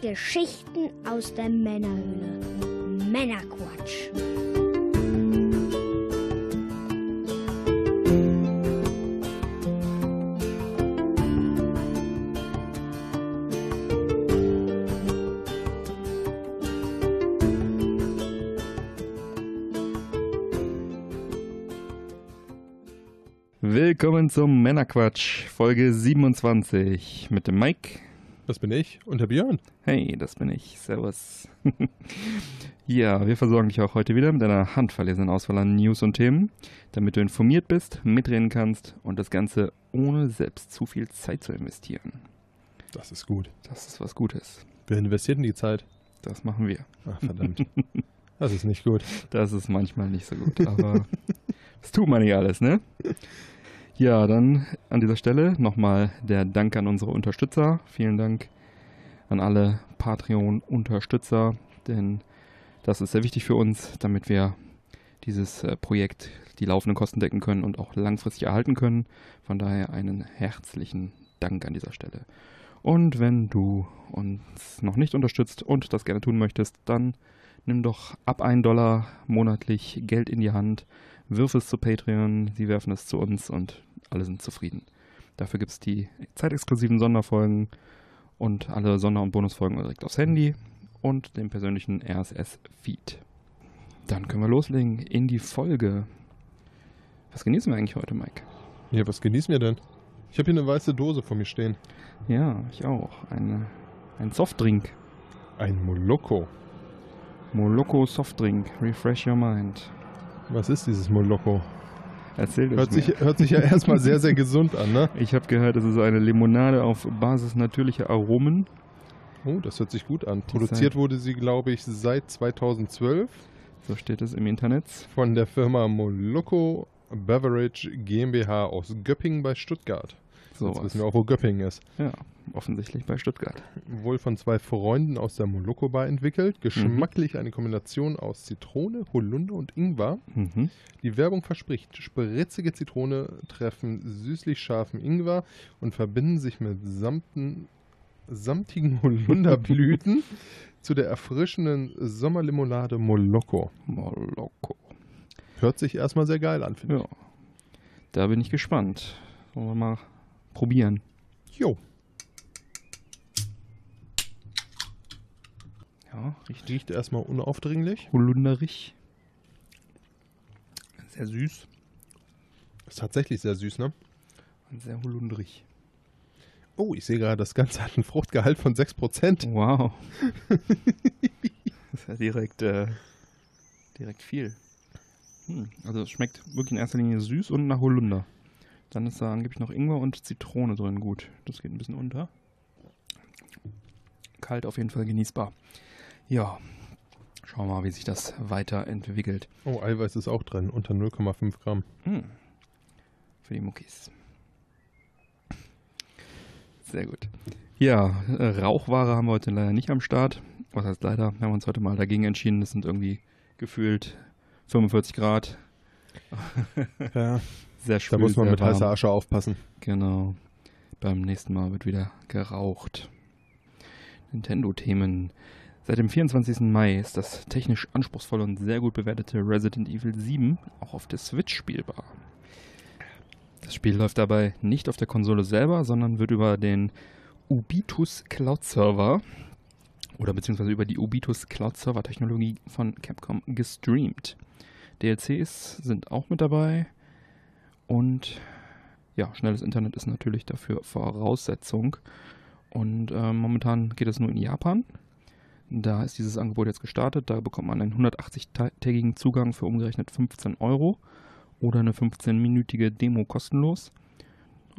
Geschichten aus der Männerhöhle. Männerquatsch. Willkommen zum Männerquatsch, Folge 27 mit dem Mike. Das bin ich und der Björn. Hey, das bin ich. Servus. ja, wir versorgen dich auch heute wieder mit einer handverlesenen Auswahl an News und Themen, damit du informiert bist, mitreden kannst und das Ganze ohne selbst zu viel Zeit zu investieren. Das ist gut. Das ist was Gutes. Wer investiert in die Zeit? Das machen wir. Ach, verdammt. das ist nicht gut. Das ist manchmal nicht so gut, aber das tut man nicht alles, ne? Ja, dann an dieser Stelle nochmal der Dank an unsere Unterstützer. Vielen Dank an alle Patreon-Unterstützer, denn das ist sehr wichtig für uns, damit wir dieses äh, Projekt die laufenden Kosten decken können und auch langfristig erhalten können. Von daher einen herzlichen Dank an dieser Stelle. Und wenn du uns noch nicht unterstützt und das gerne tun möchtest, dann nimm doch ab 1 Dollar monatlich Geld in die Hand, wirf es zu Patreon, sie werfen es zu uns und alle sind zufrieden. Dafür gibt es die zeitexklusiven Sonderfolgen und alle Sonder- und Bonusfolgen direkt aufs Handy und den persönlichen RSS-Feed. Dann können wir loslegen in die Folge. Was genießen wir eigentlich heute, Mike? Ja, was genießen wir denn? Ich habe hier eine weiße Dose vor mir stehen. Ja, ich auch. Eine, ein Softdrink. Ein Moloko. Moloko Softdrink. Refresh your mind. Was ist dieses Moloko? Erzähl Hört mir. sich, hört sich ja erstmal sehr, sehr gesund an, ne? Ich habe gehört, es ist eine Limonade auf Basis natürlicher Aromen. Oh, das hört sich gut an. Produziert wurde sie, glaube ich, seit 2012 So steht es im Internet. von der Firma Moloko Beverage GmbH aus Göppingen bei Stuttgart. So Jetzt wissen wir auch, wo Göppingen ist. Ja, offensichtlich bei Stuttgart. Wohl von zwei Freunden aus der Moloko Bar entwickelt. Geschmacklich eine Kombination aus Zitrone, Holunder und Ingwer. Mhm. Die Werbung verspricht, spritzige Zitrone treffen süßlich scharfen Ingwer und verbinden sich mit samten, samtigen Holunderblüten zu der erfrischenden Sommerlimonade Moloko. Moloko. Hört sich erstmal sehr geil an, finde Ja. Da bin ich gespannt. Wollen wir mal probieren. ich. Jo, Ja, riecht riecht erstmal unaufdringlich. holunderig. Sehr süß Ist tatsächlich sehr süß, ne? und sehr holunderig. Oh, ich sehe gerade, das Ganze hat einen Fruchtgehalt von 6%. Wow. das ist ja direkt, äh, direkt viel. Hm, also es schmeckt wirklich in erster Linie süß und nach Holunder. Dann ist da angeblich noch Ingwer und Zitrone drin. Gut, das geht ein bisschen unter. Kalt auf jeden Fall genießbar. Ja, schauen wir mal, wie sich das weiterentwickelt. Oh, Eiweiß ist auch drin, unter 0,5 Gramm. Hm. Für die Muckis. Sehr gut. Ja, äh, Rauchware haben wir heute leider nicht am Start. Was heißt leider? Wir haben uns heute mal dagegen entschieden. Das sind irgendwie gefühlt 45 Grad. Ja, Sehr da schwül, muss man mit warm. heißer Asche aufpassen. Genau. Beim nächsten Mal wird wieder geraucht. Nintendo-Themen. Seit dem 24. Mai ist das technisch anspruchsvolle und sehr gut bewertete Resident Evil 7 auch auf der Switch spielbar. Das Spiel läuft dabei nicht auf der Konsole selber, sondern wird über den Ubitus Cloud Server oder beziehungsweise über die Ubitus Cloud Server Technologie von Capcom gestreamt. DLCs sind auch mit dabei und ja, schnelles Internet ist natürlich dafür Voraussetzung. Und äh, momentan geht es nur in Japan. Da ist dieses Angebot jetzt gestartet. Da bekommt man einen 180-tägigen Zugang für umgerechnet 15 Euro oder eine 15-minütige Demo kostenlos.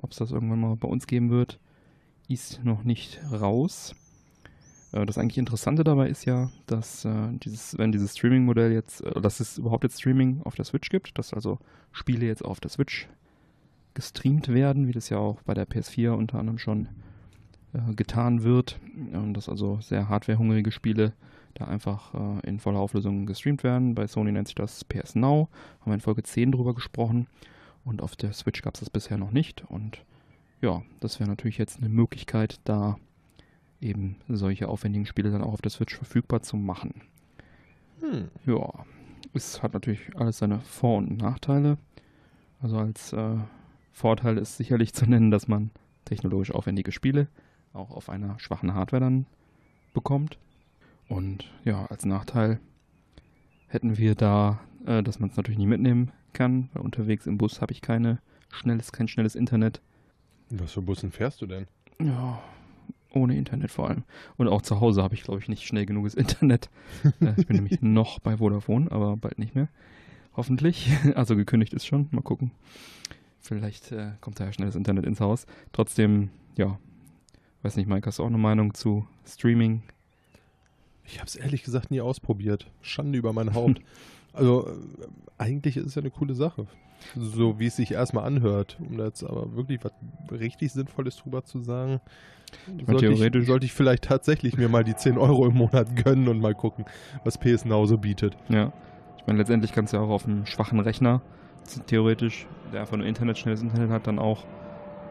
Ob es das irgendwann mal bei uns geben wird, ist noch nicht raus. Äh, Das eigentlich Interessante dabei ist ja, dass äh, dieses, wenn dieses Streaming-Modell jetzt, äh, dass es überhaupt jetzt Streaming auf der Switch gibt, dass also Spiele jetzt auf der Switch gestreamt werden, wie das ja auch bei der PS4 unter anderem schon äh, getan wird. Und dass also sehr hardwarehungrige Spiele da einfach äh, in voller Auflösung gestreamt werden. Bei Sony nennt sich das PS Now. Haben wir in Folge 10 drüber gesprochen. Und auf der Switch gab es das bisher noch nicht. Und ja, das wäre natürlich jetzt eine Möglichkeit, da eben solche aufwendigen Spiele dann auch auf der Switch verfügbar zu machen. Hm. Ja, es hat natürlich alles seine Vor- und Nachteile. Also als äh, Vorteil ist sicherlich zu nennen, dass man technologisch aufwendige Spiele auch auf einer schwachen Hardware dann bekommt. Und ja, als Nachteil hätten wir da, äh, dass man es natürlich nicht mitnehmen kann, weil unterwegs im Bus habe ich keine schnelles, kein schnelles Internet. Was für Bussen fährst du denn? Ja, ohne Internet vor allem. Und auch zu Hause habe ich, glaube ich, nicht schnell genuges Internet. Äh, ich bin nämlich noch bei Vodafone, aber bald nicht mehr. Hoffentlich. Also gekündigt ist schon. Mal gucken. Vielleicht äh, kommt da ja schnelles Internet ins Haus. Trotzdem, ja. Weiß nicht, Mike, hast du auch eine Meinung zu Streaming? Ich habe es ehrlich gesagt nie ausprobiert. Schande über mein Haupt. also äh, eigentlich ist es ja eine coole Sache. So wie es sich erstmal anhört. Um da jetzt aber wirklich was richtig Sinnvolles drüber zu sagen, meine, sollte, theoretisch- ich, sollte ich vielleicht tatsächlich mir mal die 10 Euro im Monat gönnen und mal gucken, was PS Now so bietet. Ja. Ich meine, letztendlich kannst du ja auch auf einem schwachen Rechner, theoretisch, der einfach nur Internet, schnelles Internet hat, dann auch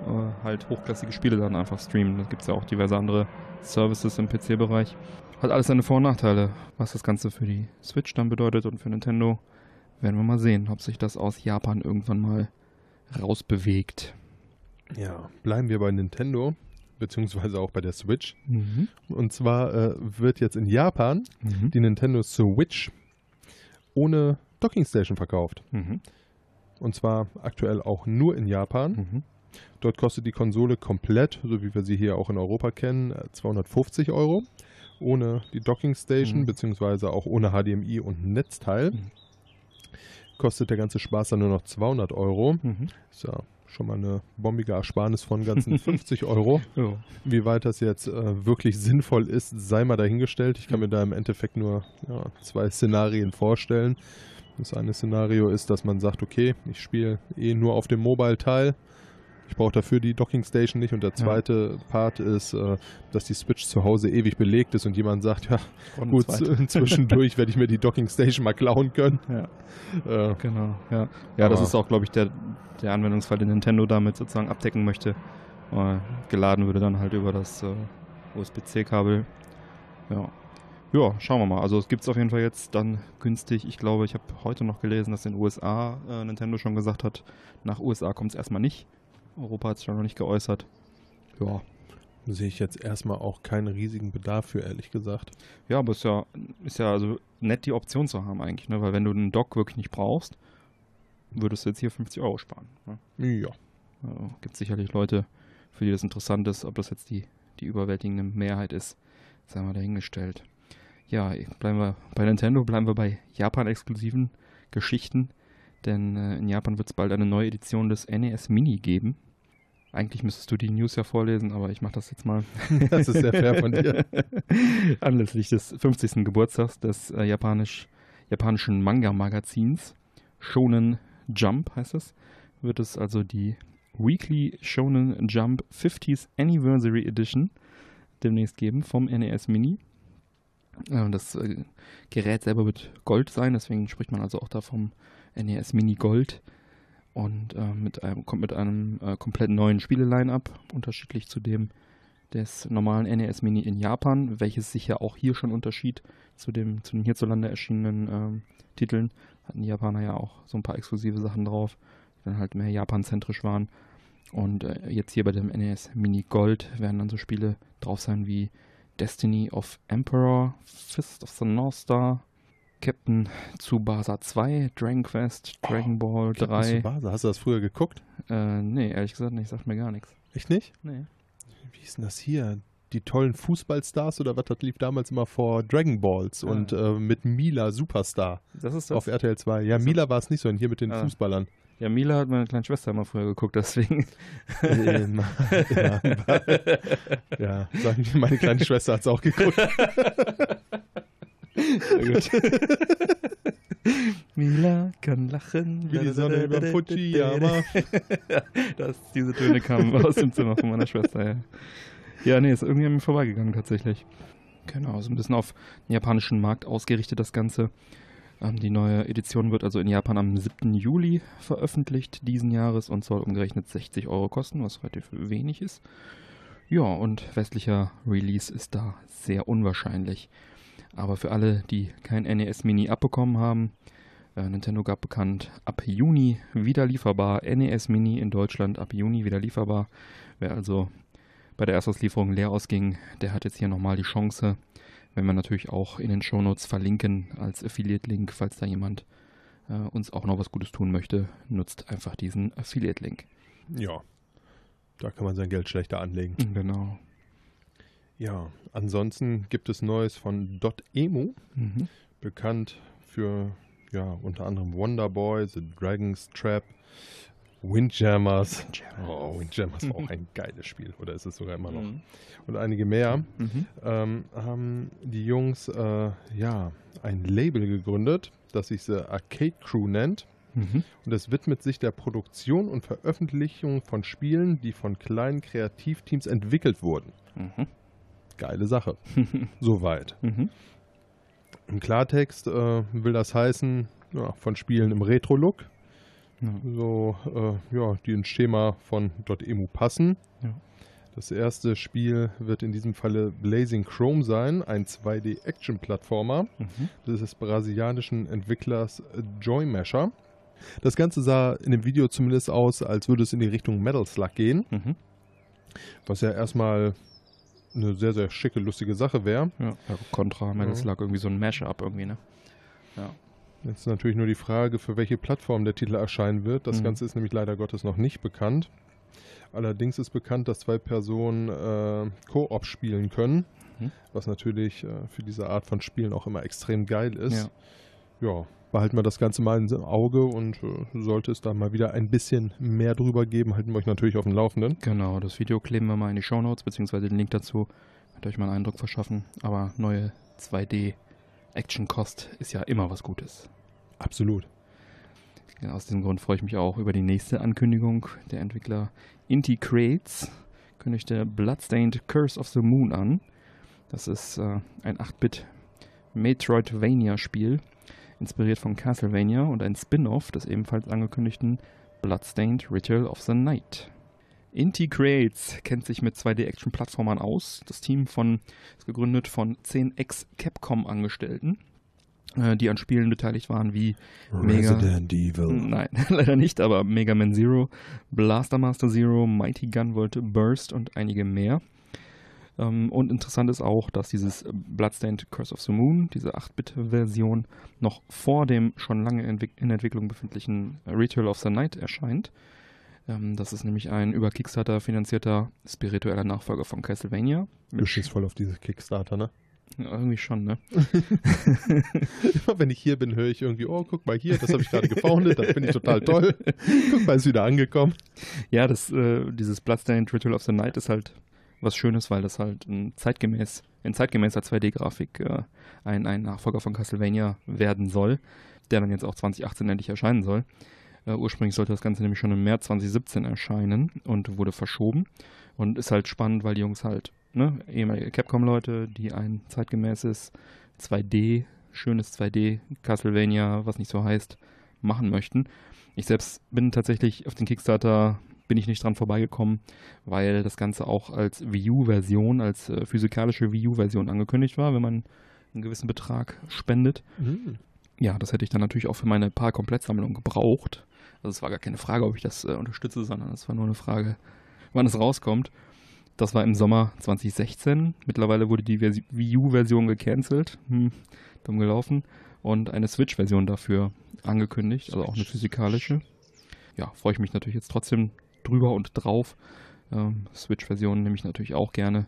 äh, halt hochklassige Spiele dann einfach streamen. Da gibt es ja auch diverse andere Services im PC-Bereich. Hat alles seine Vor- und Nachteile. Was das Ganze für die Switch dann bedeutet und für Nintendo, werden wir mal sehen, ob sich das aus Japan irgendwann mal rausbewegt. Ja, bleiben wir bei Nintendo, beziehungsweise auch bei der Switch. Mhm. Und zwar äh, wird jetzt in Japan Mhm. die Nintendo Switch ohne Dockingstation verkauft. Mhm. Und zwar aktuell auch nur in Japan. Mhm. Dort kostet die Konsole komplett, so wie wir sie hier auch in Europa kennen, äh, 250 Euro. Ohne die Dockingstation, Mhm. beziehungsweise auch ohne HDMI und Netzteil. Mhm. Kostet der ganze Spaß dann nur noch 200 Euro. Mhm. Ist ja schon mal eine bombige Ersparnis von ganzen 50 Euro. Ja. Wie weit das jetzt äh, wirklich sinnvoll ist, sei mal dahingestellt. Ich kann mir da im Endeffekt nur ja, zwei Szenarien vorstellen. Das eine Szenario ist, dass man sagt, okay, ich spiele eh nur auf dem Mobile-Teil. Ich brauche dafür die Docking Station nicht. Und der zweite Part ist, äh, dass die Switch zu Hause ewig belegt ist und jemand sagt, ja Und gut, zwischendurch werde ich mir die Docking Station mal klauen können. Ja. Äh, Genau, ja. Ja, das ist auch, glaube ich, der, der Anwendungsfall, den Nintendo damit sozusagen abdecken möchte. Äh, geladen würde dann halt über das äh, USB-C-Kabel. Ja. Ja, schauen wir mal. Also es gibt es auf jeden Fall jetzt dann günstig. Ich glaube, ich habe heute noch gelesen, dass in den USA äh, Nintendo schon gesagt hat, nach USA kommt es erstmal nicht. Europa hat es schon noch nicht geäußert. Ja. sehe ich jetzt erstmal auch keinen riesigen Bedarf für, ehrlich gesagt. Ja, aber ist ja, ist ja also nett, die Option zu haben eigentlich, ne? Weil wenn du einen Dock wirklich nicht brauchst, würdest du jetzt hier 50 Euro sparen. Ne? Ja. Also, gibt sicherlich Leute, für die das interessant ist, ob das jetzt die, die überwältigende Mehrheit ist, sei mal dahingestellt. Ja, bleiben wir bei Nintendo, bleiben wir bei Japan-exklusiven Geschichten, denn äh, in Japan wird es bald eine neue Edition des NES Mini geben. Eigentlich müsstest du die News ja vorlesen, aber ich mache das jetzt mal. Das ist sehr fair von dir. Anlässlich des 50. Geburtstags des äh, japanisch, japanischen Manga-Magazins Shonen Jump heißt es, wird es also die Weekly Shonen Jump 50th Anniversary Edition demnächst geben vom NES Mini. Äh, Das äh, Gerät selber wird Gold sein, deswegen spricht man also auch da vom NES Mini Gold und äh, mit einem, kommt mit einem äh, komplett neuen Spiele-Line-Up, unterschiedlich zu dem des normalen NES Mini in Japan, welches sich ja auch hier schon unterschied zu, dem, zu den hierzulande erschienenen ähm, Titeln. Hatten die Japaner ja auch so ein paar exklusive Sachen drauf, die dann halt mehr japanzentrisch waren. Und äh, jetzt hier bei dem NES Mini Gold werden dann so Spiele drauf sein wie Destiny of Emperor, Fist of the North Star, Captain Tsubasa 2, Dragon Quest, Dragon Ball 3. Tsubasa, Hast du das früher geguckt? Äh, nee, ehrlich gesagt nicht, sagt mir gar nichts. Echt nicht? Nee. Wie ist denn das hier? Die tollen Fußballstars oder was? Das lief damals immer vor Dragon Balls Ah. und äh, mit Mila Superstar Das ist auf RTL 2. Ja, Das- Mila war es nicht so, hier mit den Ah. Fußballern. Ja, Mila hat meine kleine Schwester immer früher geguckt, deswegen. Ähm, ja, ja, meine kleine Schwester hat es auch geguckt. Mila kann lachen. Wie die Sonne über Fujiyama. das, diese Töne kamen aus dem Zimmer von meiner Schwester, ja. Ja, nee, ist irgendwie an mir vorbeigegangen tatsächlich. Genau, so ein bisschen auf den japanischen Markt ausgerichtet das Ganze. Ähm, die neue Edition wird also in Japan am 7. Juli veröffentlicht diesen Jahres und soll umgerechnet 60 Euro kosten, was relativ wenig ist. Ja, und westlicher Release ist da sehr unwahrscheinlich. Aber für alle, die kein NES Mini abbekommen haben, äh, Nintendo gab bekannt, ab Juni wieder lieferbar. NES Mini in Deutschland ab Juni wieder lieferbar. Wer also bei der Erstauslieferung leer ausging, der hat jetzt hier nochmal die Chance. Wenn wir natürlich auch in den Shownotes verlinken als Affiliate-Link, falls da jemand äh, uns auch noch was Gutes tun möchte, nutzt einfach diesen Affiliate-Link. Ja, da kann man sein Geld schlechter anlegen. Genau. Ja, ansonsten gibt es Neues von Dotemu, Mhm. bekannt für ja unter anderem Wonderboy, The Dragon's Trap, Windjammers. Oh, Windjammers war auch ein geiles Spiel, oder ist es sogar immer noch? Mhm. Und einige mehr. Mhm. ähm, haben die Jungs äh, ja ein Label gegründet, das sich The Arcade Crew nennt. Mhm. Und es widmet sich der Produktion und Veröffentlichung von Spielen, die von kleinen Kreativteams entwickelt wurden. Geile Sache. Soweit. Mhm. Im Klartext äh, will das heißen, ja, von Spielen im Retro-Look, Ja. so äh, ja, die ins Schema von .emu passen. Ja. Das erste Spiel wird in diesem Falle Blazing Chrome sein, ein 2D-Action-Plattformer Mhm. des brasilianischen Entwicklers Joy Masher. Das Ganze sah in dem Video zumindest aus, als würde es in die Richtung Metal Slug gehen, Mhm. was ja erstmal eine sehr, sehr schicke, lustige Sache wäre. Ja. Contra, Metal. Slug, irgendwie so ein Mashup irgendwie, ne? Ja. Jetzt ist natürlich nur die Frage, für welche Plattform der Titel erscheinen wird. Das Mhm. Ganze ist nämlich leider Gottes noch nicht bekannt. Allerdings ist bekannt, dass zwei Personen äh, Koop spielen können, Mhm. was natürlich äh, für diese Art von Spielen auch immer extrem geil ist. Ja. Ja, behalten wir das Ganze mal ins Auge und äh, sollte es da mal wieder ein bisschen mehr drüber geben, halten wir euch natürlich auf dem Laufenden. Genau, das Video kleben wir mal in die Shownotes, beziehungsweise den Link dazu. Könnt ihr euch mal einen Eindruck verschaffen. Aber neue 2D-Action-Kost ist ja immer was Gutes. Absolut. Ja, aus diesem Grund freue ich mich auch über die nächste Ankündigung. Der Entwickler Inti Creates kündigte Bloodstained Curse of the Moon an. Das ist äh, ein 8-Bit Metroidvania-Spiel, inspiriert von Castlevania und ein Spin-off des ebenfalls angekündigten Bloodstained Ritual of the Night. Inti Creates kennt sich mit 2D-Action-Plattformern aus. Das Team von, ist gegründet von 10 Ex-Capcom-Angestellten, äh, die an Spielen beteiligt waren wie Mega. Resident Evil. Nein, leider nicht, aber Mega Man Zero, Blaster Master Zero, Mighty Gunvolt Burst und einige mehr. Ähm, und interessant ist auch, dass dieses Bloodstained Curse of the Moon, diese 8-Bit-Version, noch vor dem schon lange entwick in Entwicklung befindlichen Ritual of the Night erscheint. Ähm, das ist nämlich ein über Kickstarter finanzierter spiritueller Nachfolger von Castlevania. Du stehst voll auf diese Kickstarter, ne? Ja, irgendwie schon, ne? Immer wenn ich hier bin, höre ich irgendwie, oh, guck mal hier, das habe ich gerade gefoundet, das finde ich total toll. guck mal, ist wieder angekommen. Ja, das, äh, dieses Bloodstained Ritual of the Night ist halt was Schönes, weil das halt ein zeitgemäß, in zeitgemäßer 2D-Grafik äh, ein, ein Nachfolger von Castlevania werden soll, der dann jetzt auch 2018 endlich erscheinen soll. Äh, ursprünglich sollte das Ganze nämlich schon im März 2017 erscheinen und wurde verschoben. Und ist halt spannend, weil die Jungs halt, ne, ehemalige Capcom-Leute, die ein zeitgemäßes 2D, schönes 2D Castlevania, was nicht so heißt, machen möchten. Ich selbst bin tatsächlich auf den Kickstarter bin ich nicht dran vorbeigekommen, weil das Ganze auch als Wii U-Version, als äh, physikalische Wii U-Version angekündigt war, wenn man einen gewissen Betrag spendet. Mhm. Ja, das hätte ich dann natürlich auch für meine paar Komplettsammlung gebraucht. Also es war gar keine Frage, ob ich das äh, unterstütze, sondern es war nur eine Frage, wann es rauskommt. Das war im Sommer 2016. Mittlerweile wurde die Versi Wii U-Version gecancelt, hm, dumm gelaufen, und eine Switch-Version dafür angekündigt, also auch eine physikalische. Ja, freue ich mich natürlich jetzt trotzdem drüber und drauf. Ähm, Switch-Version nehme ich natürlich auch gerne,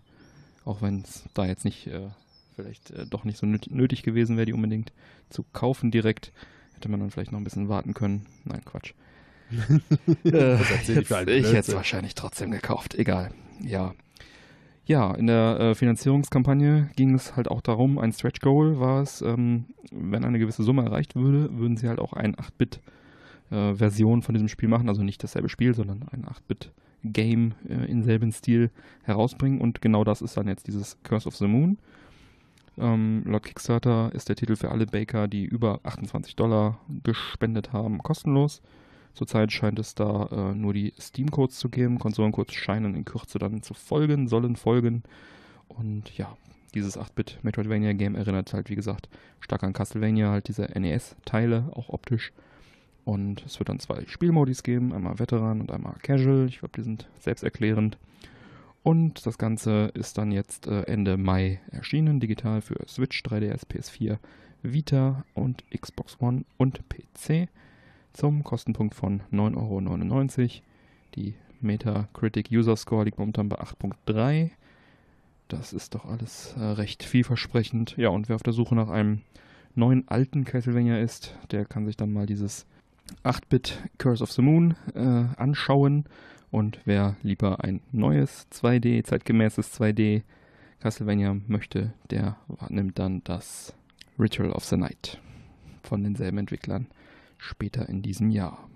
auch wenn es da jetzt nicht äh, vielleicht äh, doch nicht so nöt nötig gewesen wäre, die unbedingt zu kaufen direkt. Hätte man dann vielleicht noch ein bisschen warten können. Nein, Quatsch. äh, ich jetzt, ich hätte es wahrscheinlich trotzdem gekauft. Egal. Ja. Ja, in der äh, Finanzierungskampagne ging es halt auch darum, ein Stretch Goal war es, ähm, wenn eine gewisse Summe erreicht würde, würden sie halt auch ein 8-Bit-Version von diesem Spiel machen, also nicht dasselbe Spiel, sondern ein 8-Bit-Game äh, in selben Stil herausbringen und genau das ist dann jetzt dieses Curse of the Moon. Ähm, laut Kickstarter ist der Titel für alle Baker, die über 28 Dollar gespendet haben, kostenlos. Zurzeit scheint es da äh, nur die Steam-Codes zu geben. Konsolencodes scheinen in Kürze dann zu folgen, sollen folgen. Und ja, dieses 8-Bit Metroidvania-Game erinnert halt, wie gesagt, stark an Castlevania, halt diese NES-Teile, auch optisch. Und es wird dann zwei Spielmodis geben, einmal Veteran und einmal Casual. Ich glaube, die sind selbsterklärend. Und das Ganze ist dann jetzt äh, Ende Mai erschienen, digital für Switch, 3DS, PS4, Vita und Xbox One und PC zum Kostenpunkt von 9,99 Euro. Die Metacritic User Score liegt momentan bei 8.3. Das ist doch alles äh, recht vielversprechend. Ja, und wer auf der Suche nach einem neuen alten Castlevania ist, der kann sich dann mal dieses 8-Bit Curse of the Moon äh, anschauen. Und wer lieber ein neues 2D, zeitgemäßes 2D Castlevania möchte, der nimmt dann das Ritual of the Night von denselben Entwicklern später in diesem Jahr.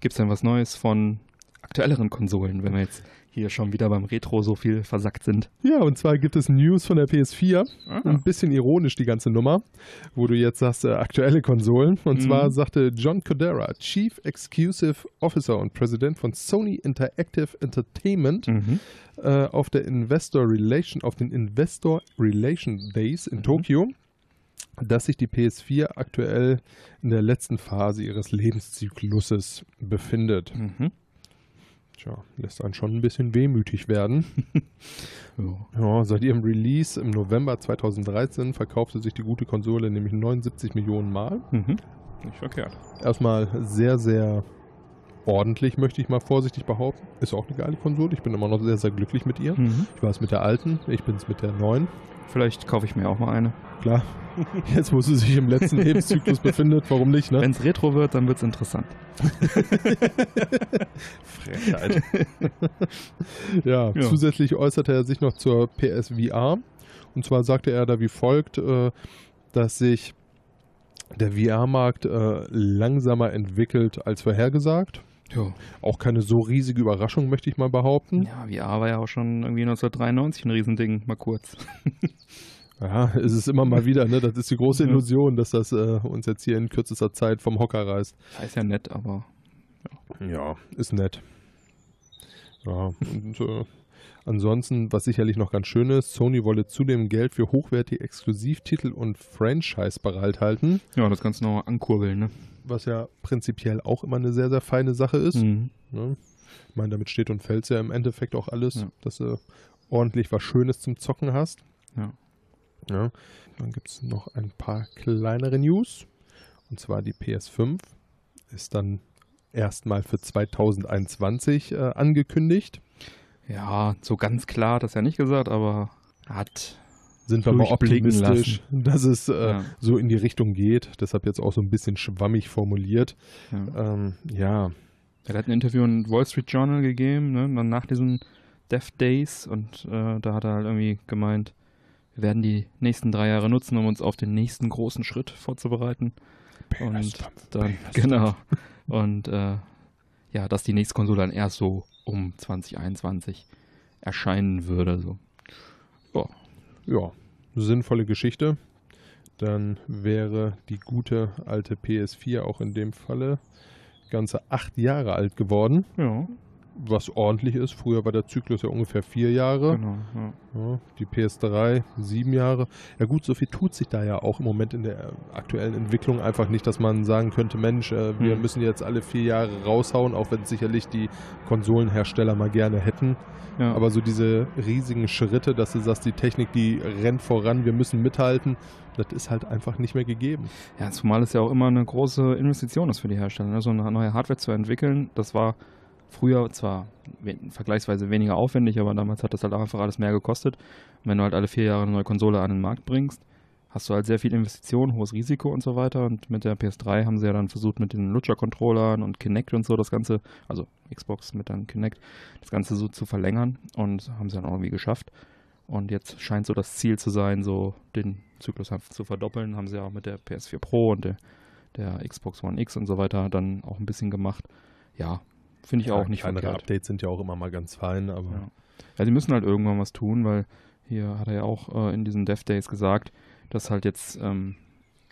Gibt es denn was Neues von aktuelleren Konsolen, wenn wir jetzt hier schon wieder beim Retro so viel versackt sind. Ja, und zwar gibt es News von der PS4. Aha. Ein bisschen ironisch die ganze Nummer, wo du jetzt sagst, äh, aktuelle Konsolen. Und mhm. zwar sagte John Codera, Chief Exclusive Officer und Präsident von Sony Interactive Entertainment, mhm. äh, auf der Investor Relation, auf den Investor Relation Days in mhm. Tokio, dass sich die PS4 aktuell in der letzten Phase ihres Lebenszykluses befindet. Mhm. Tja, lässt einen schon ein bisschen wehmütig werden. ja. ja. seit ihrem Release im November 2013 verkaufte sich die gute Konsole nämlich 79 Millionen Mal. Mhm. Nicht verkehrt. Erstmal sehr, sehr ordentlich, möchte ich mal vorsichtig behaupten. Ist auch eine geile Konsole. Ich bin immer noch sehr, sehr glücklich mit ihr. Mhm. Ich war es mit der alten, ich bin es mit der neuen. Vielleicht kaufe ich mir auch mal eine. Klar. Jetzt, wo sie sich im letzten Lebenszyklus befindet, warum nicht, ne? Wenn es Retro wird, dann wird es interessant. Frechheit. ja, ja, zusätzlich äußerte er sich noch zur PSVR. Und zwar sagte er da wie folgt, äh, dass sich der VR-Markt äh, langsamer entwickelt als vorhergesagt. Ja. Auch keine so riesige Überraschung, möchte ich mal behaupten. Ja, VR war ja auch schon irgendwie 1993 ein Riesending, mal kurz. ja, es ist immer mal wieder, ne? Das ist die große Illusion, dass das äh, uns jetzt hier in kürzester Zeit vom Hocker reißt. Ja, ist ja nett, aber. Ja, ja ist nett. Ja, und äh, ansonsten, was sicherlich noch ganz schön ist, Sony wolle zudem Geld für hochwertige Exklusivtitel und Franchise bereithalten. Ja, das du noch ankurbeln, ne? was ja prinzipiell auch immer eine sehr, sehr feine Sache ist. Mhm. Ne? Ich meine, damit steht und fällt ja im Endeffekt auch alles, ja. dass du ordentlich was Schönes zum Zocken hast. Ja. ja. Dann gibt es noch ein paar kleinere News. Und zwar die PS5 ist dann erstmal für 2021 äh, angekündigt. Ja, so ganz klar hat das ja nicht gesagt, aber hat sind wir mal optimistisch, dass es äh, ja. so in die Richtung geht. Deshalb jetzt auch so ein bisschen schwammig formuliert. Ja. Ähm, ja. Er hat ein Interview in Wall Street Journal gegeben, ne, dann nach diesen Death Days und äh, da hat er halt irgendwie gemeint, wir werden die nächsten drei Jahre nutzen, um uns auf den nächsten großen Schritt vorzubereiten. Und dann, genau. Und äh, ja, dass die nächste Konsole dann erst so um 2021 erscheinen würde. So. Ja, ja, sinnvolle Geschichte. Dann wäre die gute alte PS4 auch in dem Falle ganze acht Jahre alt geworden. Ja was ordentlich ist. Früher war der Zyklus ja ungefähr vier Jahre. Genau, ja. Ja, die PS3 sieben Jahre. Ja gut, so viel tut sich da ja auch im Moment in der aktuellen Entwicklung einfach nicht, dass man sagen könnte, Mensch, äh, wir hm. müssen jetzt alle vier Jahre raushauen, auch wenn sicherlich die Konsolenhersteller mal gerne hätten. Ja. Aber so diese riesigen Schritte, dass du sagst, die Technik, die rennt voran, wir müssen mithalten, das ist halt einfach nicht mehr gegeben. Ja, zumal es ja auch immer eine große Investition ist für die Hersteller, ne? so eine neue Hardware zu entwickeln. Das war früher zwar vergleichsweise weniger aufwendig, aber damals hat das halt einfach alles mehr gekostet. Und wenn du halt alle vier Jahre eine neue Konsole an den Markt bringst, hast du halt sehr viel Investition, hohes Risiko und so weiter. Und mit der PS3 haben sie ja dann versucht, mit den Lutscher-Controllern und Kinect und so das Ganze, also Xbox mit dann Kinect, das Ganze so zu verlängern und haben sie dann auch irgendwie geschafft. Und jetzt scheint so das Ziel zu sein, so den Zyklus zu verdoppeln. Haben sie ja auch mit der PS4 Pro und der, der Xbox One X und so weiter dann auch ein bisschen gemacht. Ja, Finde ich ja, auch nicht Kleinere verkehrt. Updates sind ja auch immer mal ganz fein, aber. Ja. ja, sie müssen halt irgendwann was tun, weil hier hat er ja auch äh, in diesen Dev Days gesagt, dass halt jetzt ähm,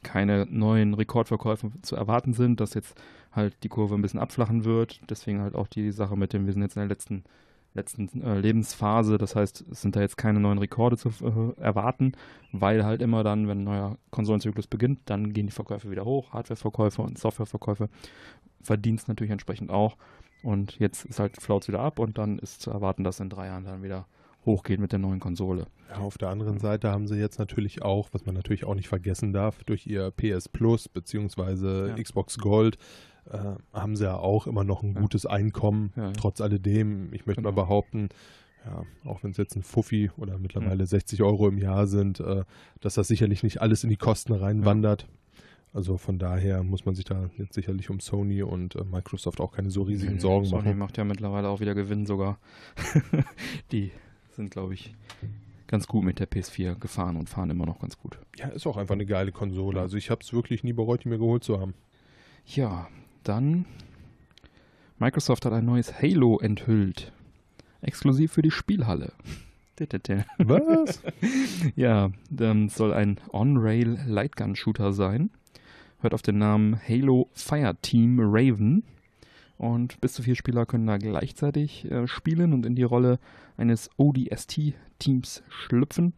keine neuen Rekordverkäufe zu erwarten sind, dass jetzt halt die Kurve ein bisschen abflachen wird. Deswegen halt auch die Sache mit dem, wir sind jetzt in der letzten, letzten äh, Lebensphase. Das heißt, es sind da jetzt keine neuen Rekorde zu äh, erwarten, weil halt immer dann, wenn ein neuer Konsolenzyklus beginnt, dann gehen die Verkäufe wieder hoch. Hardwareverkäufe und Softwareverkäufe Verdienst natürlich entsprechend auch. Und jetzt ist halt Flaut wieder ab und dann ist zu erwarten, dass in drei Jahren dann wieder hochgeht mit der neuen Konsole. Ja, auf der anderen Seite haben sie jetzt natürlich auch, was man natürlich auch nicht vergessen darf, durch ihr PS Plus bzw. Ja. Xbox Gold äh, haben sie ja auch immer noch ein Ja. gutes Einkommen, Ja, ja. trotz alledem. Ich möchte mal Genau. behaupten, ja, auch wenn es jetzt ein Fuffi oder mittlerweile 60 Euro im Jahr sind, äh, dass das sicherlich nicht alles in die Kosten reinwandert. Also von daher muss man sich da jetzt sicherlich um Sony und äh, Microsoft auch keine so riesigen Sorgen Sony machen. macht ja mittlerweile auch wieder Gewinn sogar. die sind, glaube ich, ganz gut mit der PS4 gefahren und fahren immer noch ganz gut. Ja, ist auch einfach eine geile Konsole. Also ich habe es wirklich nie bereut, die mir geholt zu haben. Ja, dann Microsoft hat ein neues Halo enthüllt. Exklusiv für die Spielhalle. Was? Ja, ähm, soll ein On-Rail Lightgun-Shooter sein. Hört auf den Namen Halo Fireteam Raven. Und bis zu vier Spieler können da gleichzeitig äh, spielen und in die Rolle eines ODST-Teams schlüpfen.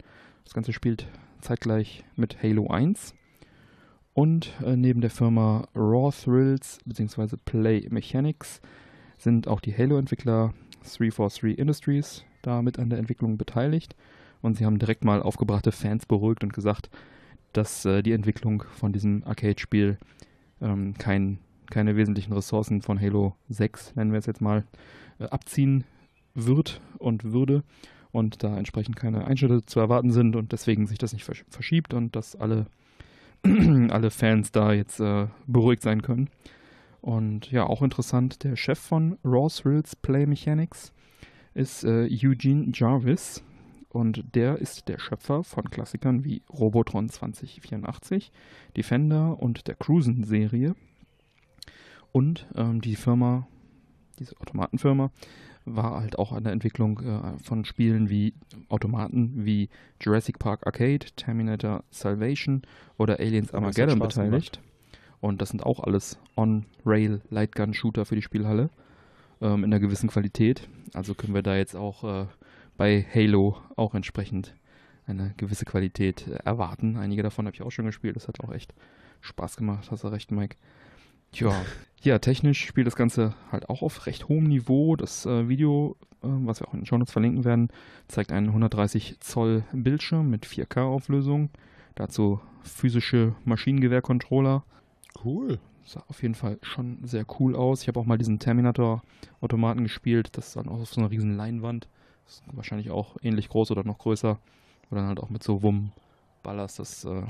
Das Ganze spielt zeitgleich mit Halo 1. Und äh, neben der Firma Raw Thrills bzw. Play Mechanics sind auch die Halo-Entwickler 343 Industries da mit an der Entwicklung beteiligt. Und sie haben direkt mal aufgebrachte Fans beruhigt und gesagt, dass äh, die Entwicklung von diesem Arcade-Spiel ähm, kein, keine wesentlichen Ressourcen von Halo 6, nennen wir es jetzt mal, äh, abziehen wird und würde und da entsprechend keine Einschnitte zu erwarten sind und deswegen sich das nicht versch verschiebt und dass alle, alle Fans da jetzt äh, beruhigt sein können. Und ja, auch interessant, der Chef von Raw Thrills Play Mechanics ist äh, Eugene Jarvis und der ist der Schöpfer von Klassikern wie Robotron 2084, Defender und der Cruisen-Serie. Und ähm, die Firma, diese Automatenfirma, war halt auch an der Entwicklung äh, von Spielen wie Automaten wie Jurassic Park Arcade, Terminator Salvation oder Aliens Armageddon beteiligt. Und das sind auch alles On-Rail Lightgun-Shooter für die Spielhalle ähm, in einer gewissen Qualität. Also können wir da jetzt auch äh, bei Halo auch entsprechend eine gewisse Qualität äh, erwarten. Einige davon habe ich auch schon gespielt. Das hat auch echt Spaß gemacht. Hast du recht, Mike. Tja, ja, technisch spielt das Ganze halt auch auf recht hohem Niveau. Das äh, Video, äh, was wir auch in den Shownotes verlinken werden, zeigt einen 130 Zoll Bildschirm mit 4K-Auflösung. Dazu physische Maschinengewehr-Controller. Cool. Sah auf jeden Fall schon sehr cool aus. Ich habe auch mal diesen Terminator-Automaten gespielt. Das ist dann auch auf so einer riesen Leinwand. Ist wahrscheinlich auch ähnlich groß oder noch größer. Oder dann halt auch mit so Wumm-Ballers. Das ist äh,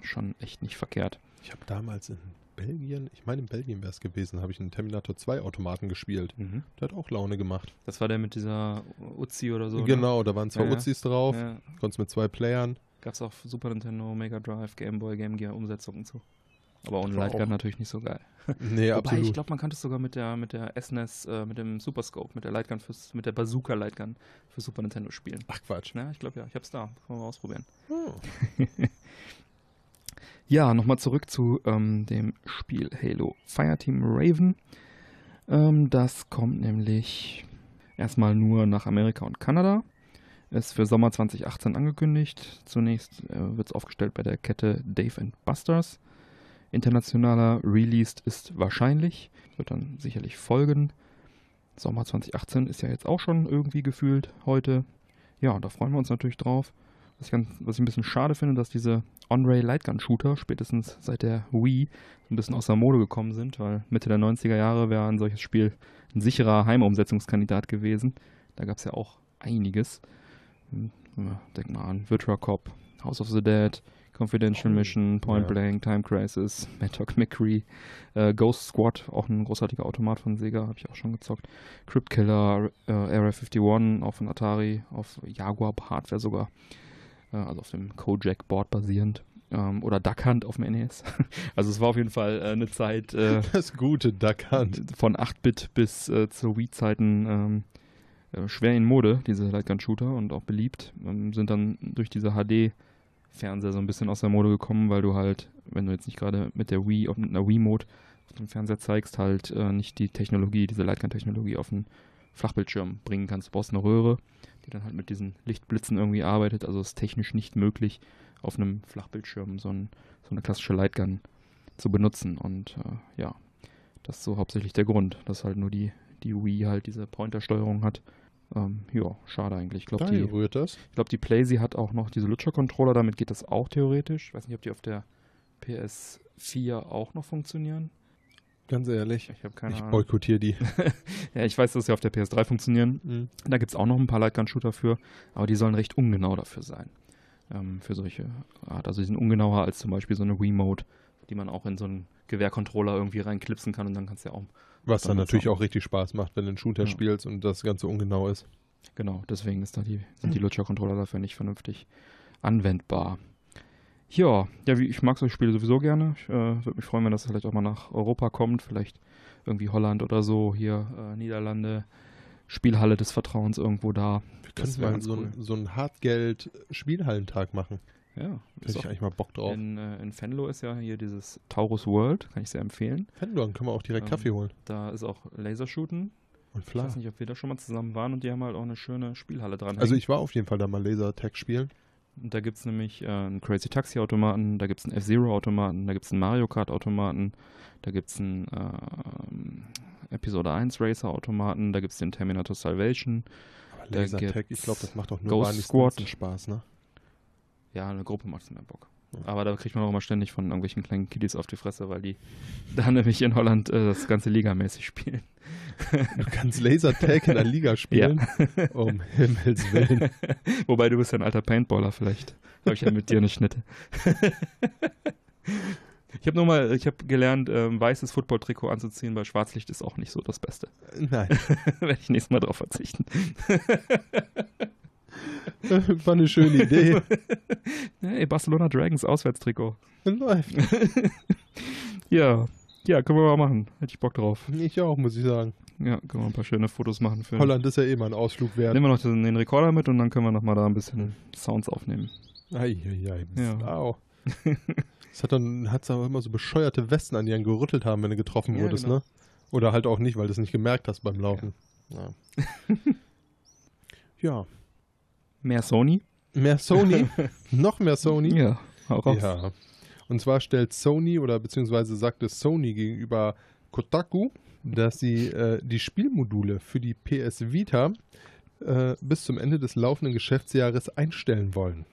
schon echt nicht verkehrt. Ich habe damals in Belgien, ich meine in Belgien wäre es gewesen, habe ich einen Terminator 2 Automaten gespielt. Der hat auch Laune gemacht. Das war der mit dieser Uzi oder so. ne? genau, da waren zwei Ja. Uzis drauf, Ja. konntest mit zwei Playern. Gab es auf Super Nintendo, Mega Drive, Game Boy, Game Gear Umsetzungen zu. Aber ohne Lightgun natürlich nicht so geil. Nee, Wobei, absolut. ich glaube, man kannte es sogar mit der, mit der SNES, äh, mit dem Super Scope, mit der Lightgun fürs, mit der Bazooka Lightgun für Super Nintendo spielen. Ach Quatsch. Ja, ich glaube ja, ich hab's da. Können wir mal ausprobieren. Oh. Ja, nochmal zurück zu ähm, dem Spiel Halo Fireteam Raven. Ähm, das kommt nämlich erstmal nur nach Amerika und Kanada. Ist für Sommer 2018 angekündigt. Zunächst äh, wird es aufgestellt bei der Kette Dave Busters. Internationaler Release ist wahrscheinlich. Wird dann sicherlich folgen. Sommer 2018 ist ja jetzt auch schon irgendwie gefühlt heute. Ja, da freuen wir uns natürlich drauf. Was ich, ganz, was ich ein bisschen schade finde, dass diese On-Rail Lightgun Shooter spätestens seit der Wii ein bisschen aus der Mode gekommen sind, weil Mitte der 90er Jahre wäre ein solches Spiel ein sicherer Heimumsetzungskandidat gewesen. Da gab es ja auch einiges. Hm, Denk mal an Virtua Cop, House of the Dead, Confidential Mission, Point ja. Blank, Time Crisis, Dog McCree, äh, Ghost Squad, auch ein großartiger Automat von Sega, habe ich auch schon gezockt. Crypt Killer, äh, Area 51, auch von Atari, auf Jaguar Hardware sogar, äh, also auf dem Kojak-Board basierend. Ähm, oder Duck Hunt auf dem NES. also es war auf jeden Fall äh, eine Zeit äh, Das gute Duck Hunt. von 8-Bit bis äh, zu Wii-Zeiten ähm, äh, schwer in Mode, diese Lightgun-Shooter und auch beliebt. Ähm, sind dann durch diese Fernseher so ein bisschen aus der Mode gekommen, weil du halt, wenn du jetzt nicht gerade mit der Wii, auf mit einer Wii-Mode auf dem Fernseher zeigst, halt äh, nicht die Technologie, diese Lightgun-Technologie auf den Flachbildschirm bringen kannst. Du brauchst eine Röhre, die dann halt mit diesen Lichtblitzen irgendwie arbeitet. Also ist technisch nicht möglich, auf einem Flachbildschirm so, ein, so eine klassische Lightgun zu benutzen. Und äh, ja, das ist so hauptsächlich der Grund, dass halt nur die, die Wii halt diese Pointer-Steuerung hat. Ähm, ja, schade eigentlich. Ich glaube, die, rührt das. ich glaub, die PlayZ hat auch noch diese Lutscher-Controller, damit geht das auch theoretisch. Ich weiß nicht, ob die auf der PS4 auch noch funktionieren. Ganz ehrlich. Ich habe keine ich Ahnung. boykottiere die. Ja, ich weiß, dass sie auf der PS3 funktionieren. Da gibt es auch noch ein paar Lightgun-Shooter für, aber die sollen recht ungenau dafür sein. Ähm, für solche Art. Also die sind ungenauer als zum Beispiel so eine Wiimote, die man auch in so einen Gewehrcontroller irgendwie reinklipsen kann und dann kannst du ja auch. Was dann natürlich auch richtig Spaß macht, wenn du einen Shooter Ja. spielst und das Ganze ungenau ist. Genau, deswegen ist da die, sind die Lutscher-Controller dafür nicht vernünftig anwendbar. Ja, ja, wie, ich mag solche Spiele sowieso gerne. Ich äh, würde mich freuen, wenn das vielleicht auch mal nach Europa kommt. Vielleicht irgendwie Holland oder so, hier äh, Niederlande, Spielhalle des Vertrauens irgendwo da. Wir wär mal so, cool. ein, so einen Hartgeld-Spielhallentag machen. Ja, Hätte ist ich auch eigentlich mal Bock drauf. in, äh, in Venlo ist ja hier dieses Taurus World, kann ich sehr empfehlen. Fendon können wir auch direkt Ähm, Kaffee holen. Da ist auch Lasershooten. Und Ich klar. weiß nicht, ob wir da schon mal zusammen waren und die haben halt auch eine schöne Spielhalle dran. Also ich war auf jeden Fall da mal Laser-Tag spielen. Und da gibt es nämlich äh, einen Crazy Taxi Automaten, da gibt es einen F-Zero Automaten, da gibt es einen Mario Kart Automaten, da gibt es einen ähm, Episode 1 Racer Automaten, da gibt es den Terminator Salvation. Aber Laser-Tag, ich glaube, das macht doch nur Ghost Squad. Spaß, ne? Ja, eine Gruppe macht mehr Bock. Ja. Aber da kriegt man auch immer ständig von irgendwelchen kleinen Kiddies auf die Fresse, weil die da nämlich in Holland äh, das ganze Ligamäßig spielen. Du kannst Laser-Tag in der Liga spielen. Um Himmels Willen. Wobei du bist ja ein alter Paintballer, vielleicht habe ich ja mit dir eine Schnitte. ich habe nur mal, ich habe gelernt, ähm, weißes Football-Trikot anzuziehen bei Schwarzlicht ist auch nicht so das Beste. Nein, Werde ich nächstes Mal drauf verzichten. War eine schöne Idee. Hey, Barcelona Dragons Auswärtstrikot. Läuft. Ja, ja, können wir mal machen. Hätte ich Bock drauf. Ich auch, muss ich sagen. Ja, können wir ein paar schöne Fotos machen für. Holland ist ja eh mal ein Ausflug wert. Nehmen wir noch den, den Rekorder mit und dann können wir noch mal da ein bisschen Sounds aufnehmen. Eieiei, Ja. Au. Das hat dann hat's aber immer so bescheuerte Westen an die einen gerüttelt haben, wenn du getroffen Ja, wurdest, genau. ne? Oder halt auch nicht, weil du es nicht gemerkt hast beim Laufen. Ja. ja. Mehr Sony? Mehr Sony, noch mehr Sony. Ja, hau raus. Ja. Und zwar stellt Sony oder beziehungsweise sagte Sony gegenüber Kotaku, dass sie äh, die Spielmodule für die PS Vita äh, bis zum Ende des laufenden Geschäftsjahres einstellen wollen.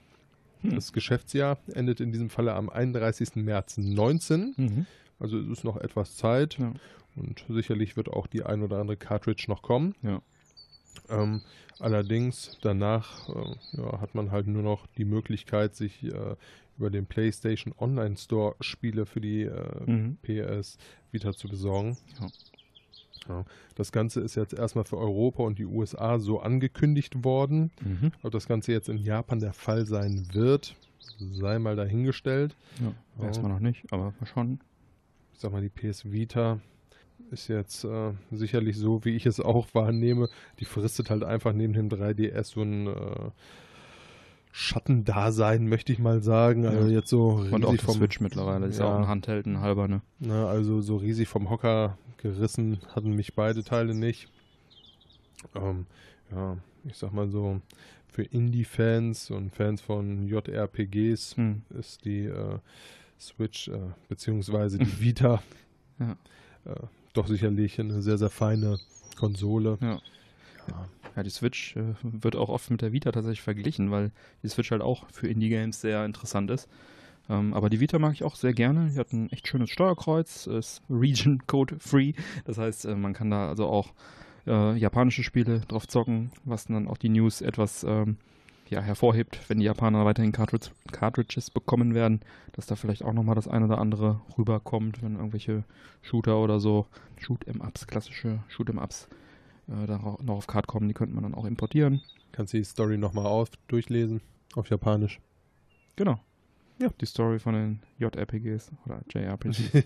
Hm. Das Geschäftsjahr endet in diesem Falle am 31. März 19. Mhm. Also es ist noch etwas Zeit Ja. und sicherlich wird auch die ein oder andere Cartridge noch kommen. Ja. Ähm, allerdings danach äh, ja, hat man halt nur noch die Möglichkeit, sich äh, über den PlayStation Online Store Spiele für die äh, Mhm. PS Vita zu besorgen. Ja. Ja. Das Ganze ist jetzt erstmal für Europa und die USA so angekündigt worden. Mhm. Ob das Ganze jetzt in Japan der Fall sein wird, sei mal dahingestellt. Ja, weiß man noch nicht, aber schauen. ich sag mal, die PS Vita ist jetzt äh, sicherlich so, wie ich es auch wahrnehme. Die fristet halt einfach neben dem 3DS so ein äh, Schattendasein, möchte ich mal sagen. Also Ja. jetzt so Und auch riesig vom, Switch mittlerweile. Ist ja Ja. auch ein Handheld, ein halber, ne? na, also so riesig vom Hocker gerissen hatten mich beide Teile nicht. Ähm, ja, ich sag mal so, für Indie-Fans und Fans von JRPGs Hm. ist die äh, Switch äh, beziehungsweise die Vita Ja. äh, doch sicherlich eine sehr, sehr feine Konsole. Ja. Ja. Ja, die Switch äh, wird auch oft mit der Vita tatsächlich verglichen, weil die Switch halt auch für Indie-Games sehr interessant ist. Ähm, aber die Vita mag ich auch sehr gerne. Die hat ein echt schönes Steuerkreuz, ist Region Code Free. Das heißt, äh, man kann da also auch äh, japanische Spiele drauf zocken, was dann auch die News etwas ähm, ja, hervorhebt, wenn die Japaner weiterhin Cartridge Cartridges bekommen werden, dass da vielleicht auch nochmal das ein oder andere rüberkommt, wenn irgendwelche Shooter oder so, Shoot-em-Ups, klassische Shoot-em-Ups äh, da noch auf Card kommen, die könnte man dann auch importieren. Kannst du die Story nochmal auf durchlesen auf Japanisch. Genau. Ja. Die Story von den JRPGs oder JRPGs.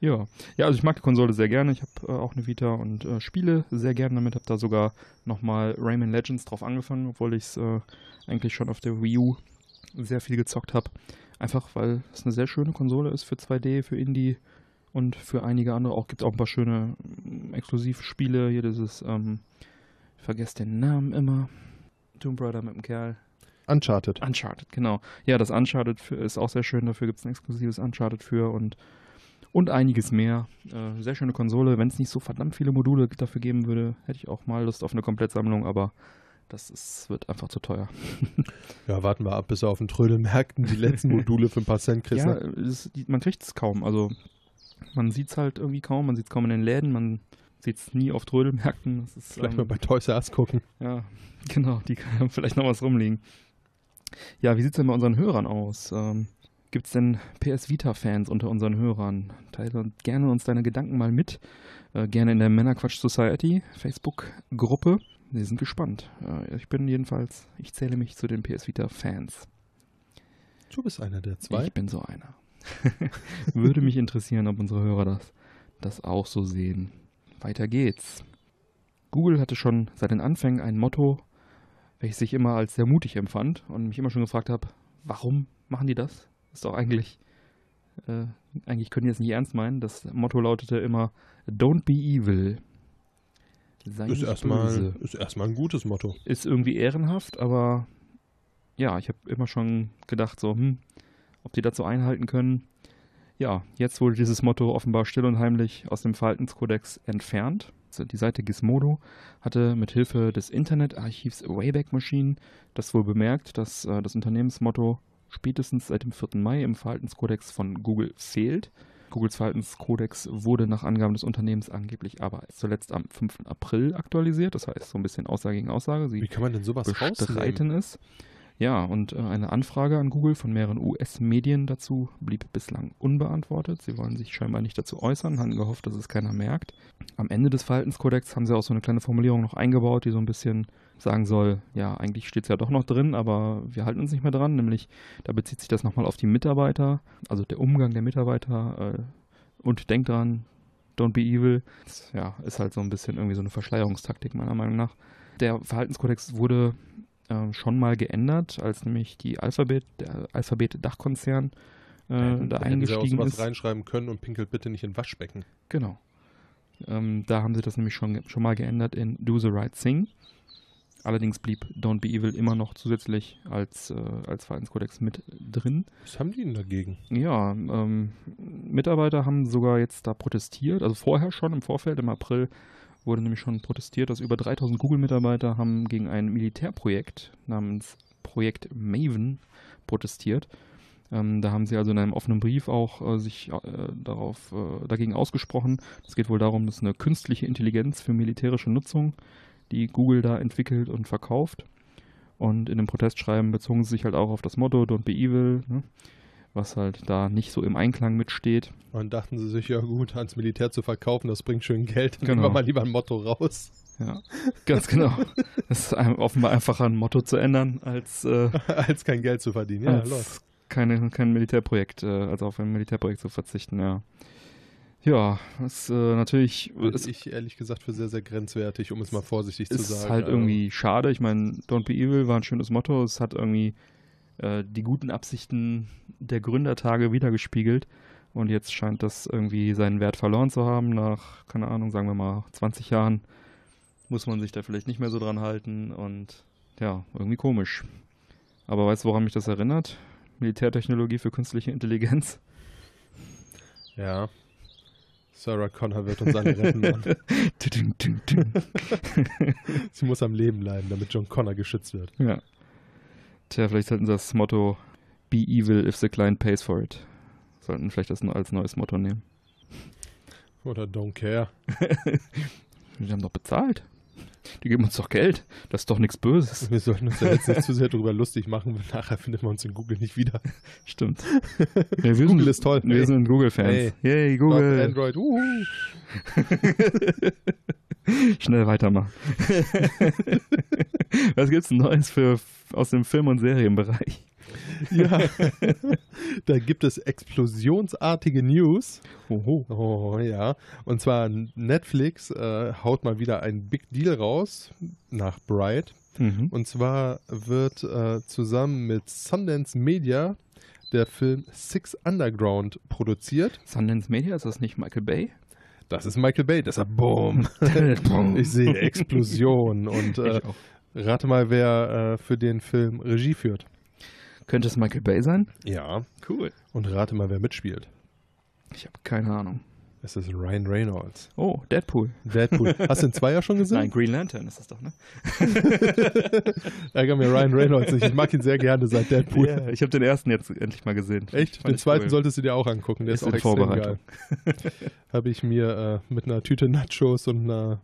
ja. Ja, also ich mag die Konsole sehr gerne. Ich habe äh, auch eine Vita und äh, spiele sehr gerne damit. Habe da sogar nochmal Rayman Legends drauf angefangen, obwohl ich es äh, eigentlich schon auf der Wii U sehr viel gezockt habe. Einfach weil es eine sehr schöne Konsole ist für 2D, für Indie und für einige andere auch. Gibt es auch ein paar schöne mm, Exklusivspiele. Hier dieses, ähm, ich vergesse den Namen immer. Tomb Raider mit dem Kerl. Uncharted. Uncharted, genau. Ja, das Uncharted für, ist auch sehr schön. Dafür gibt es ein exklusives Uncharted für und, und einiges mehr. Äh, sehr schöne Konsole. Wenn es nicht so verdammt viele Module dafür geben würde, hätte ich auch mal Lust auf eine Komplettsammlung, aber das ist, wird einfach zu teuer. Ja, warten wir ab, bis er auf den Trödelmärkten die letzten Module für ein paar Cent kriegst. ja, ne? die, man kriegt es kaum. Also man sieht es halt irgendwie kaum. Man sieht es kaum in den Läden. Man sieht es nie auf Trödelmärkten. Ist, Vielleicht ähm, mal bei Toys R Us gucken. Ja, genau, die haben vielleicht noch was rumliegen. Ja, wie sieht es denn bei unseren Hörern aus? Ähm, Gibt es denn PS Vita-Fans unter unseren Hörern? Teile gerne uns deine Gedanken mal mit. Äh, gerne in der Männerquatsch Society Facebook-Gruppe. Wir sind gespannt. Äh, ich bin jedenfalls, ich zähle mich zu den PS Vita-Fans. Du bist einer der zwei. Ich bin so einer. Würde mich interessieren, ob unsere Hörer das, das auch so sehen. Weiter geht's. Google hatte schon seit den Anfängen ein Motto, welches ich immer als sehr mutig empfand und mich immer schon gefragt habe, warum machen die das? Ist doch eigentlich, äh, eigentlich können die es nicht ernst meinen. Das Motto lautete immer, don't be evil. Sei Ist erstmal, ist erstmal ein gutes Motto. ist irgendwie ehrenhaft, aber ja, ich habe immer schon gedacht, so, hm, ob die dazu einhalten können. Ja, jetzt wurde dieses Motto offenbar still und heimlich aus dem Verhaltenskodex entfernt. Also die Seite Gizmodo hatte mit Hilfe des Internetarchivs Wayback Machine das wohl bemerkt, dass äh, das Unternehmensmotto spätestens seit dem 4. Mai im Verhaltenskodex von Google fehlt. Googles Verhaltenskodex wurde nach Angaben des Unternehmens angeblich aber zuletzt am 5. April aktualisiert. Das heißt, so ein bisschen Aussage gegen Aussage. Sie Wie kann man denn sowas rausnehmen? bestreiten es. Ja, und äh, eine Anfrage an Google von mehreren US-Medien dazu blieb bislang unbeantwortet. Sie wollen sich scheinbar nicht dazu äußern, hatten gehofft, dass es keiner merkt. Am Ende des Verhaltenskodex haben sie auch so eine kleine Formulierung noch eingebaut, die so ein bisschen sagen soll, ja, eigentlich steht es ja doch noch drin, aber wir halten uns nicht mehr dran, nämlich da bezieht sich das nochmal auf die Mitarbeiter, also der Umgang der Mitarbeiter äh, und denkt dran, don't be evil. Das, ja, ist halt so ein bisschen irgendwie so eine Verschleierungstaktik meiner Meinung nach. Der Verhaltenskodex wurde äh, schon mal geändert, als nämlich die Alphabet, der Alphabet-Dachkonzern äh, da sie auch eingestiegen sowas ist. reinschreiben können und pinkelt bitte nicht in Waschbecken. Genau. Ähm, da haben sie das nämlich schon, schon mal geändert in Do the Right Thing. Allerdings blieb Don't Be Evil immer noch zusätzlich als, äh, als Verhaltenskodex mit drin. Was haben die denn dagegen? Ja, ähm, Mitarbeiter haben sogar jetzt da protestiert, also vorher schon im Vorfeld, im April wurde nämlich schon protestiert, dass über 3000 Google-Mitarbeiter haben gegen ein Militärprojekt namens Projekt Maven protestiert. Ähm, da haben sie also in einem offenen Brief auch äh, sich äh, darauf, äh, dagegen ausgesprochen. Es geht wohl darum, dass eine künstliche Intelligenz für militärische Nutzung, die Google da entwickelt und verkauft. Und in dem Protestschreiben bezogen sie sich halt auch auf das Motto Don't be evil, ne? Was halt da nicht so im Einklang mitsteht. Und dachten sie sich, ja gut, ans Militär zu verkaufen, das bringt schön Geld. Dann Genau. nehmen wir mal lieber ein Motto raus, Ja, ganz genau. Es ist offenbar einfacher, ein Motto zu ändern, als, äh, als kein Geld zu verdienen. Ja, läuft. als keine, kein Militärprojekt, äh, als auf ein Militärprojekt zu verzichten, ja. Ja, ist äh, natürlich, es ich ehrlich gesagt für sehr, sehr grenzwertig, um es mal vorsichtig zu ist sagen. halt Also, irgendwie schade. Ich meine, Don't Be Evil war ein schönes Motto. Es hat irgendwie äh, die guten Absichten der Gründertage wiedergespiegelt. Und jetzt scheint das irgendwie seinen Wert verloren zu haben. Nach, keine Ahnung, sagen wir mal 20 Jahren muss man sich da vielleicht nicht mehr so dran halten. Und ja, irgendwie komisch. Aber weißt du, woran mich das erinnert? Militärtechnologie für künstliche Intelligenz. Ja. Sarah Connor wird uns alle retten. Sie muss am Leben bleiben, damit John Connor geschützt wird. Ja. Tja, vielleicht sollten sie das Motto Be evil if the client pays for it. Sollten vielleicht das als neues Motto nehmen. Oder Don't Care. Die haben doch bezahlt. Die geben uns doch Geld. Das ist doch nichts Böses. Wir sollten uns ja jetzt nicht zu sehr darüber lustig machen, weil nachher findet man uns in Google nicht wieder. Stimmt. Ja, wir Google sind, ist toll. Wir Ey. sind Google-Fans. Hey. Yay, Google. Android. Uhu. Schnell weitermachen. Was gibt's Neues für aus dem Film- und Serienbereich? Ja. da gibt es explosionsartige News. Oho. Oh ja. Und zwar Netflix äh, haut mal wieder einen Big Deal raus nach Bright. Mhm. Und zwar wird äh, zusammen mit Sundance Media der Film Six Underground produziert. Sundance Media, ist das nicht Michael Bay? Das ist Michael Bay, deshalb Boom. ich sehe Explosion und äh, rate mal, wer äh, für den Film Regie führt. Könnte es Michael Bay sein? Ja. Cool. Und rate mal, wer mitspielt. Ich habe keine Ahnung. Es ist Ryan Reynolds. Oh, Deadpool. Deadpool. Hast du den Zweier schon gesehen? Nein, Green Lantern ist das doch, ne? Ärger mir Ryan Reynolds nicht. Ich mag ihn sehr gerne seit Deadpool. Ja, ich habe den ersten jetzt endlich mal gesehen. Echt? Fand Den zweiten cool. solltest du dir auch angucken. Der ist, Ist auch extrem Vorbereitung. geil. Habe ich mir äh, mit einer Tüte Nachos und einer,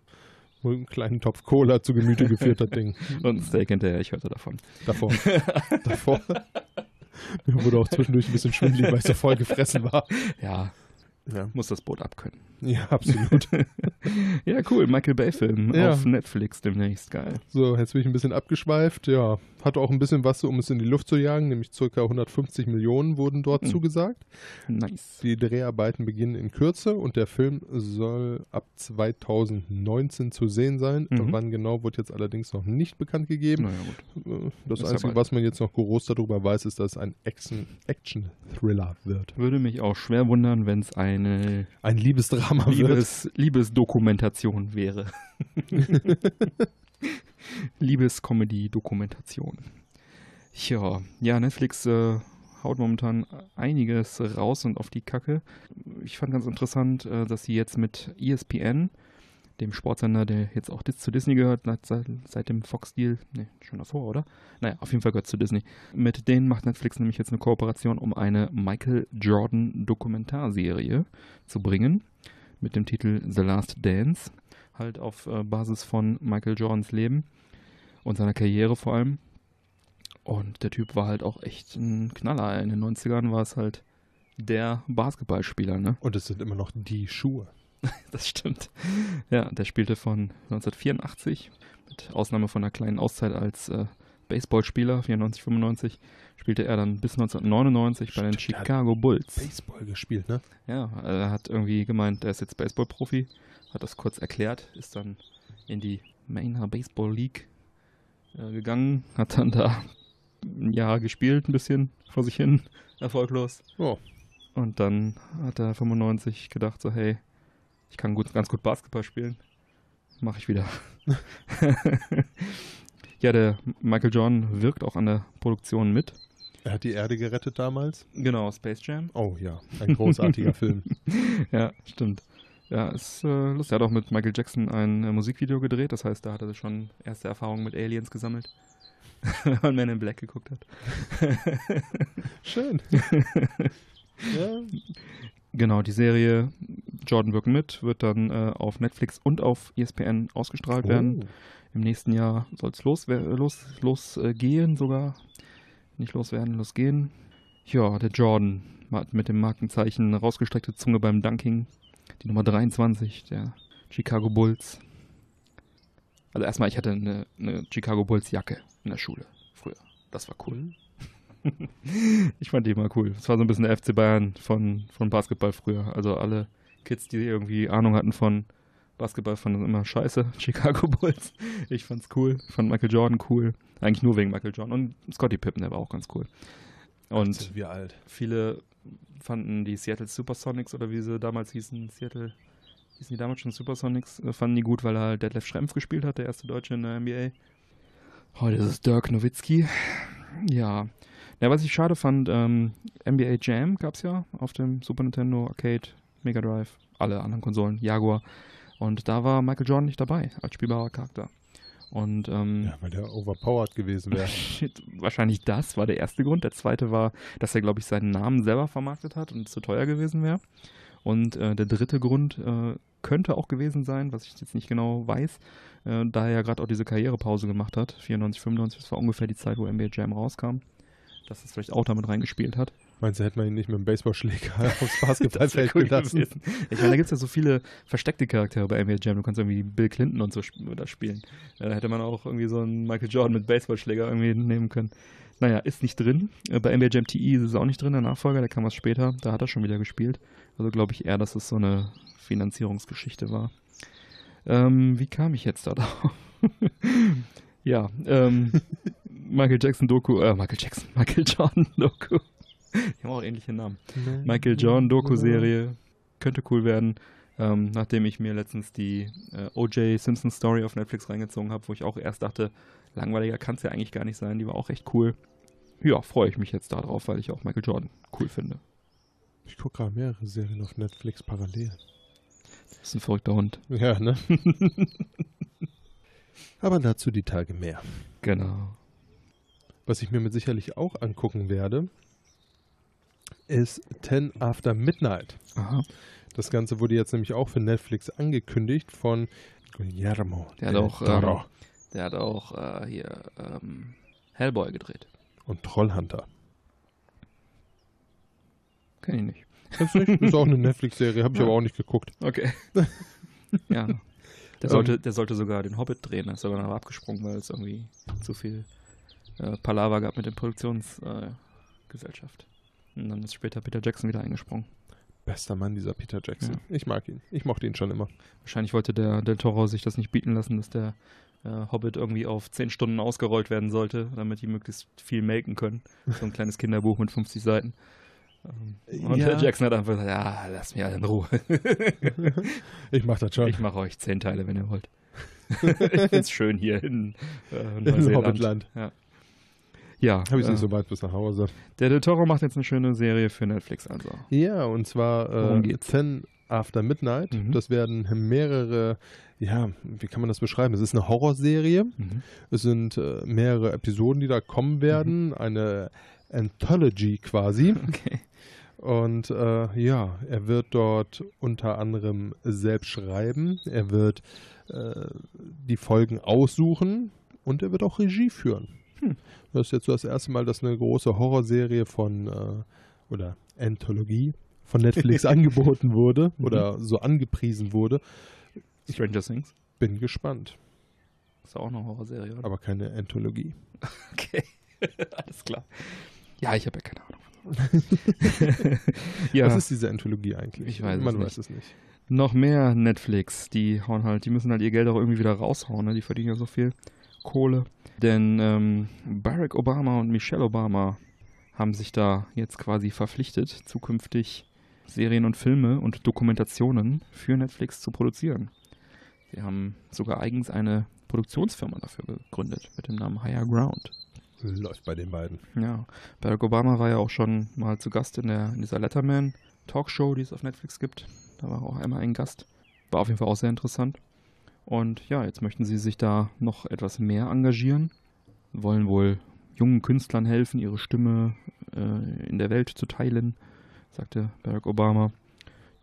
und einem kleinen Topf Cola zu Gemüte geführt, das Ding. Und ein Steak hinterher, ich hörte davon. Davor. Davor. Mir wurde auch zwischendurch ein bisschen schwindelig, weil ich so voll gefressen war. Ja, Ja, muss das Boot abkönnen. ja absolut. Ja, cool. Michael Bay-Film Ja. auf Netflix demnächst. Geil. So, jetzt bin ich ein bisschen abgeschweift. Ja, hat auch ein bisschen was, um es in die Luft zu jagen, nämlich ca. 150 Millionen wurden dort Mhm. zugesagt. Nice. Die Dreharbeiten beginnen in Kürze und der Film soll ab 2019 zu sehen sein. Mhm. Wann genau wird jetzt allerdings noch nicht bekannt gegeben. Naja. Äh, Das Ist Einzige, was man jetzt noch groß darüber weiß, ist, dass es ein Action- Action-Thriller wird. Würde mich auch schwer wundern, wenn es eine Ein Liebesdrama wird. Liebes, Liebesdokumentation wäre. Liebescomedy-Dokumentation. Ja, ja, Netflix äh, haut momentan einiges raus und auf die Kacke. Ich fand ganz interessant, äh, dass sie jetzt mit ESPN, dem Sportsender, der jetzt auch zu Disney gehört, seit, seit dem Fox-Deal, ne, schon davor, oder? Naja, auf jeden Fall gehört zu Disney. Mit denen macht Netflix nämlich jetzt eine Kooperation, um eine Michael Jordan Dokumentarserie zu bringen mit dem Titel The Last Dance, halt auf äh, Basis von Michael Jordans Leben und seiner Karriere vor allem. Und der Typ war halt auch echt ein Knaller. In den 90ern war es halt der Basketballspieler, ne? Und es sind immer noch die Schuhe. Das stimmt. Ja, der spielte von 1984, mit Ausnahme von einer kleinen Auszeit als äh, Baseballspieler, 94, 95, spielte er dann bis 1999 bei den Chicago Bulls. Baseball gespielt, ne? Ja, er hat irgendwie gemeint, er ist jetzt Baseball-Profi, hat das kurz erklärt, ist dann in die Mainer Baseball League äh, gegangen, hat dann da ein Jahr gespielt, ein bisschen vor sich hin, erfolglos. Oh. Und dann hat er 95 gedacht, so hey, ich kann gut, ganz gut Basketball spielen, mache ich wieder. ja, der Michael Jordan wirkt auch an der Produktion mit. Er hat die Erde gerettet damals. Genau, Space Jam. Oh ja, ein großartiger Film. Ja, stimmt. Ja, ist äh, lustig. Er hat auch mit Michael Jackson ein äh, Musikvideo gedreht. Das heißt, da hat er schon erste Erfahrungen mit Aliens gesammelt. Wenn man Man in Black geguckt hat. Schön. ja. Genau, die Serie Jordan wirkt mit, wird dann äh, auf Netflix und auf ESPN ausgestrahlt werden. Oh. Im nächsten Jahr soll es los, wer- los, losgehen sogar. Nicht loswerden, losgehen. Ja, der Jordan hat mit dem Markenzeichen rausgestreckte Zunge beim Dunking. Die Nummer 23 der Chicago Bulls. Also erstmal, ich hatte eine, eine Chicago Bulls Jacke in der Schule früher. Das war cool. ich fand die immer cool. Das war so ein bisschen der FC Bayern von, von Basketball früher. Also alle Kids, die irgendwie Ahnung hatten von Basketball, fanden das immer scheiße. Chicago Bulls. Ich fand's cool. Ich fand Michael Jordan cool. Eigentlich nur wegen Michael Jordan. Und Scottie Pippen, der war auch ganz cool. Und sind wir alt. viele fanden die Seattle Supersonics oder wie sie damals hießen, Seattle, hießen die damals schon Supersonics, äh, fanden die gut, weil er halt Detlef Schrempf gespielt hat, der erste Deutsche in der NBA. Heute ist es Dirk Nowitzki. Ja. Ja, was ich schade fand, ähm, NBA Jam gab es ja auf dem Super Nintendo, Arcade, Mega Drive, alle anderen Konsolen, Jaguar. Und da war Michael Jordan nicht dabei als spielbarer Charakter. Und ähm, Ja, weil der overpowered gewesen wäre. Wahrscheinlich das war der erste Grund. Der zweite war, dass er, glaube ich, seinen Namen selber vermarktet hat und zu teuer gewesen wäre. Und äh, der dritte Grund äh, könnte auch gewesen sein, was ich jetzt nicht genau weiß, äh, da er ja gerade auch diese Karrierepause gemacht hat, 94, 95, das war ungefähr die Zeit, wo NBA Jam rauskam, dass es vielleicht auch damit reingespielt hat. Meinst du, hätte man ihn nicht mit dem Baseballschläger aufs Basketballfeld cool gelassen? gewesen. Ich meine, da gibt es ja so viele versteckte Charaktere bei NBA Jam. Du kannst irgendwie Bill Clinton und so sp oder spielen. Ja, Da hätte man auch irgendwie so einen Michael Jordan mit Baseballschläger irgendwie nehmen können. Naja, ist nicht drin. Äh, Bei NBA Jam TE ist es auch nicht drin, der Nachfolger, der kam was später. Da hat er schon wieder gespielt. Also glaube ich eher, dass es so eine Finanzierungsgeschichte war. Ähm, wie kam ich jetzt da drauf? Ja, ähm, Michael Jackson Doku, äh, Michael Jackson, Michael Jordan Doku. Die haben auch ähnliche Namen. Michael Jordan Doku-Serie könnte cool werden. Ähm, nachdem ich mir letztens die äh, O.J. Simpson Story auf Netflix reingezogen habe, wo ich auch erst dachte, langweiliger kann es ja eigentlich gar nicht sein. Die war auch echt cool. Ja, freue ich mich jetzt darauf, weil ich auch Michael Jordan cool finde. Ich gucke gerade mehrere Serien auf Netflix parallel. Das ist ein verrückter Hund. Ja, ne? Aber dazu die Tage mehr. Genau. Was ich mir mit sicherlich auch angucken werde, ist 10 After Midnight. Aha. Das Ganze wurde jetzt nämlich auch für Netflix angekündigt von Guillermo. Der hat del auch, Toro ähm, Der hat auch äh, hier ähm, Hellboy gedreht. und Trollhunter. Kenn ich nicht. Kennst du nicht? Ist auch eine Netflix-Serie, habe ich Ja. aber auch nicht geguckt. Okay. ja. Der sollte, der sollte sogar den Hobbit drehen, ist aber noch abgesprungen, weil es irgendwie zu viel äh, Palaver gab mit der Produktionsgesellschaft. Äh. Und dann ist später Peter Jackson wieder eingesprungen. Bester Mann, dieser Peter Jackson. Ja. Ich mag ihn. Ich mochte ihn schon immer. Wahrscheinlich wollte der Del Toro sich das nicht bieten lassen, dass der äh, Hobbit irgendwie auf 10 Stunden ausgerollt werden sollte, damit die möglichst viel melken können. So ein kleines Kinderbuch mit 50 Seiten. Ähm, Und Ja. der Jackson hat einfach gesagt, ja, lass mich alle in Ruhe. Ich mach das schon. Ich mache euch 10 Teile, wenn ihr wollt. ich find's schön hier in äh, In Neuseeland. Hobbitland. Ja, Habe ich äh, nicht so weit bis nach Hause. der Del Toro macht jetzt eine schöne Serie für Netflix also. Ja, und zwar äh, geht's? 10 After Midnight. Mhm. Das werden mehrere, ja, wie kann man das beschreiben? Es ist eine Horrorserie. Mhm. Es sind äh, mehrere Episoden, die da kommen werden. Eine Anthology quasi. Okay. Und äh, ja, er wird dort unter anderem selbst schreiben. Er wird äh, die Folgen aussuchen und er wird auch Regie führen. Hm. Das ist jetzt so das erste Mal, dass eine große Horrorserie von äh, oder Anthologie von Netflix angeboten wurde Mhm. oder so angepriesen wurde. Stranger Things. Bin gespannt. Ist auch eine Horrorserie, oder? Aber keine Anthologie. Okay. Alles klar. Ja, ich habe ja keine Ahnung. ja, Was ist diese Anthologie eigentlich? Ich weiß es Man nicht. weiß es nicht. noch mehr Netflix. Die hauen halt, die müssen halt ihr Geld auch irgendwie wieder raushauen. Ne? Die verdienen ja so viel Kohle. Denn ähm, Barack Obama und Michelle Obama haben sich da jetzt quasi verpflichtet, zukünftig Serien und Filme und Dokumentationen für Netflix zu produzieren. Sie haben sogar eigens eine Produktionsfirma dafür gegründet mit dem Namen Higher Ground. Läuft bei den beiden. Ja, Barack Obama war ja auch schon mal zu Gast in, der, in dieser Letterman Talkshow, die es auf Netflix gibt. Da war auch einmal ein Gast. War auf jeden Fall auch sehr interessant. Und ja, jetzt möchten sie sich da noch etwas mehr engagieren. Wollen wohl jungen Künstlern helfen, ihre Stimme äh, in der Welt zu teilen, sagte Barack Obama.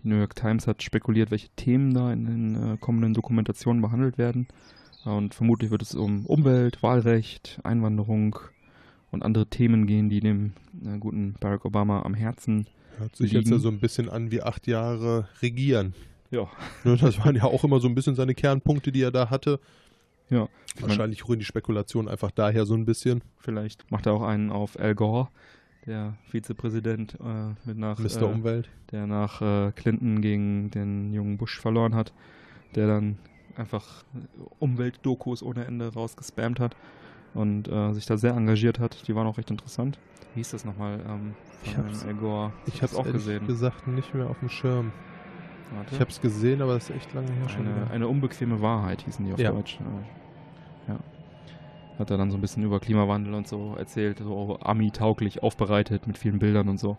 Die New York Times hat spekuliert, welche Themen da in den äh, kommenden Dokumentationen behandelt werden. Und vermutlich wird es um Umwelt, Wahlrecht, Einwanderung und andere Themen gehen, die dem äh, guten Barack Obama am Herzen. Hört sich jetzt liegen. ja so ein bisschen an wie acht Jahre regieren. Ja, Ne, Das waren ja auch immer so ein bisschen seine Kernpunkte, die er da hatte. ja. Wahrscheinlich rühren die Spekulationen einfach daher so ein bisschen. Vielleicht macht er auch einen auf Al Gore, der Vizepräsident äh, mit nach, Mr. äh, Umwelt. der nach äh, Clinton gegen den jungen Bush verloren hat, der dann einfach Umweltdokus ohne Ende rausgespammt hat und äh, sich da sehr engagiert hat. Die waren auch recht interessant. Wie hieß das nochmal? Ähm, Ich habe es auch gesehen. gesagt nicht mehr auf dem Schirm. Warte. Ich habe es gesehen, aber das ist echt lange her schon. Eine, wieder. eine unbequeme Wahrheit hießen die auf Ja. Deutsch. Äh, Ja. Hat er dann so ein bisschen über Klimawandel und so erzählt, so Ami-tauglich aufbereitet mit vielen Bildern und so.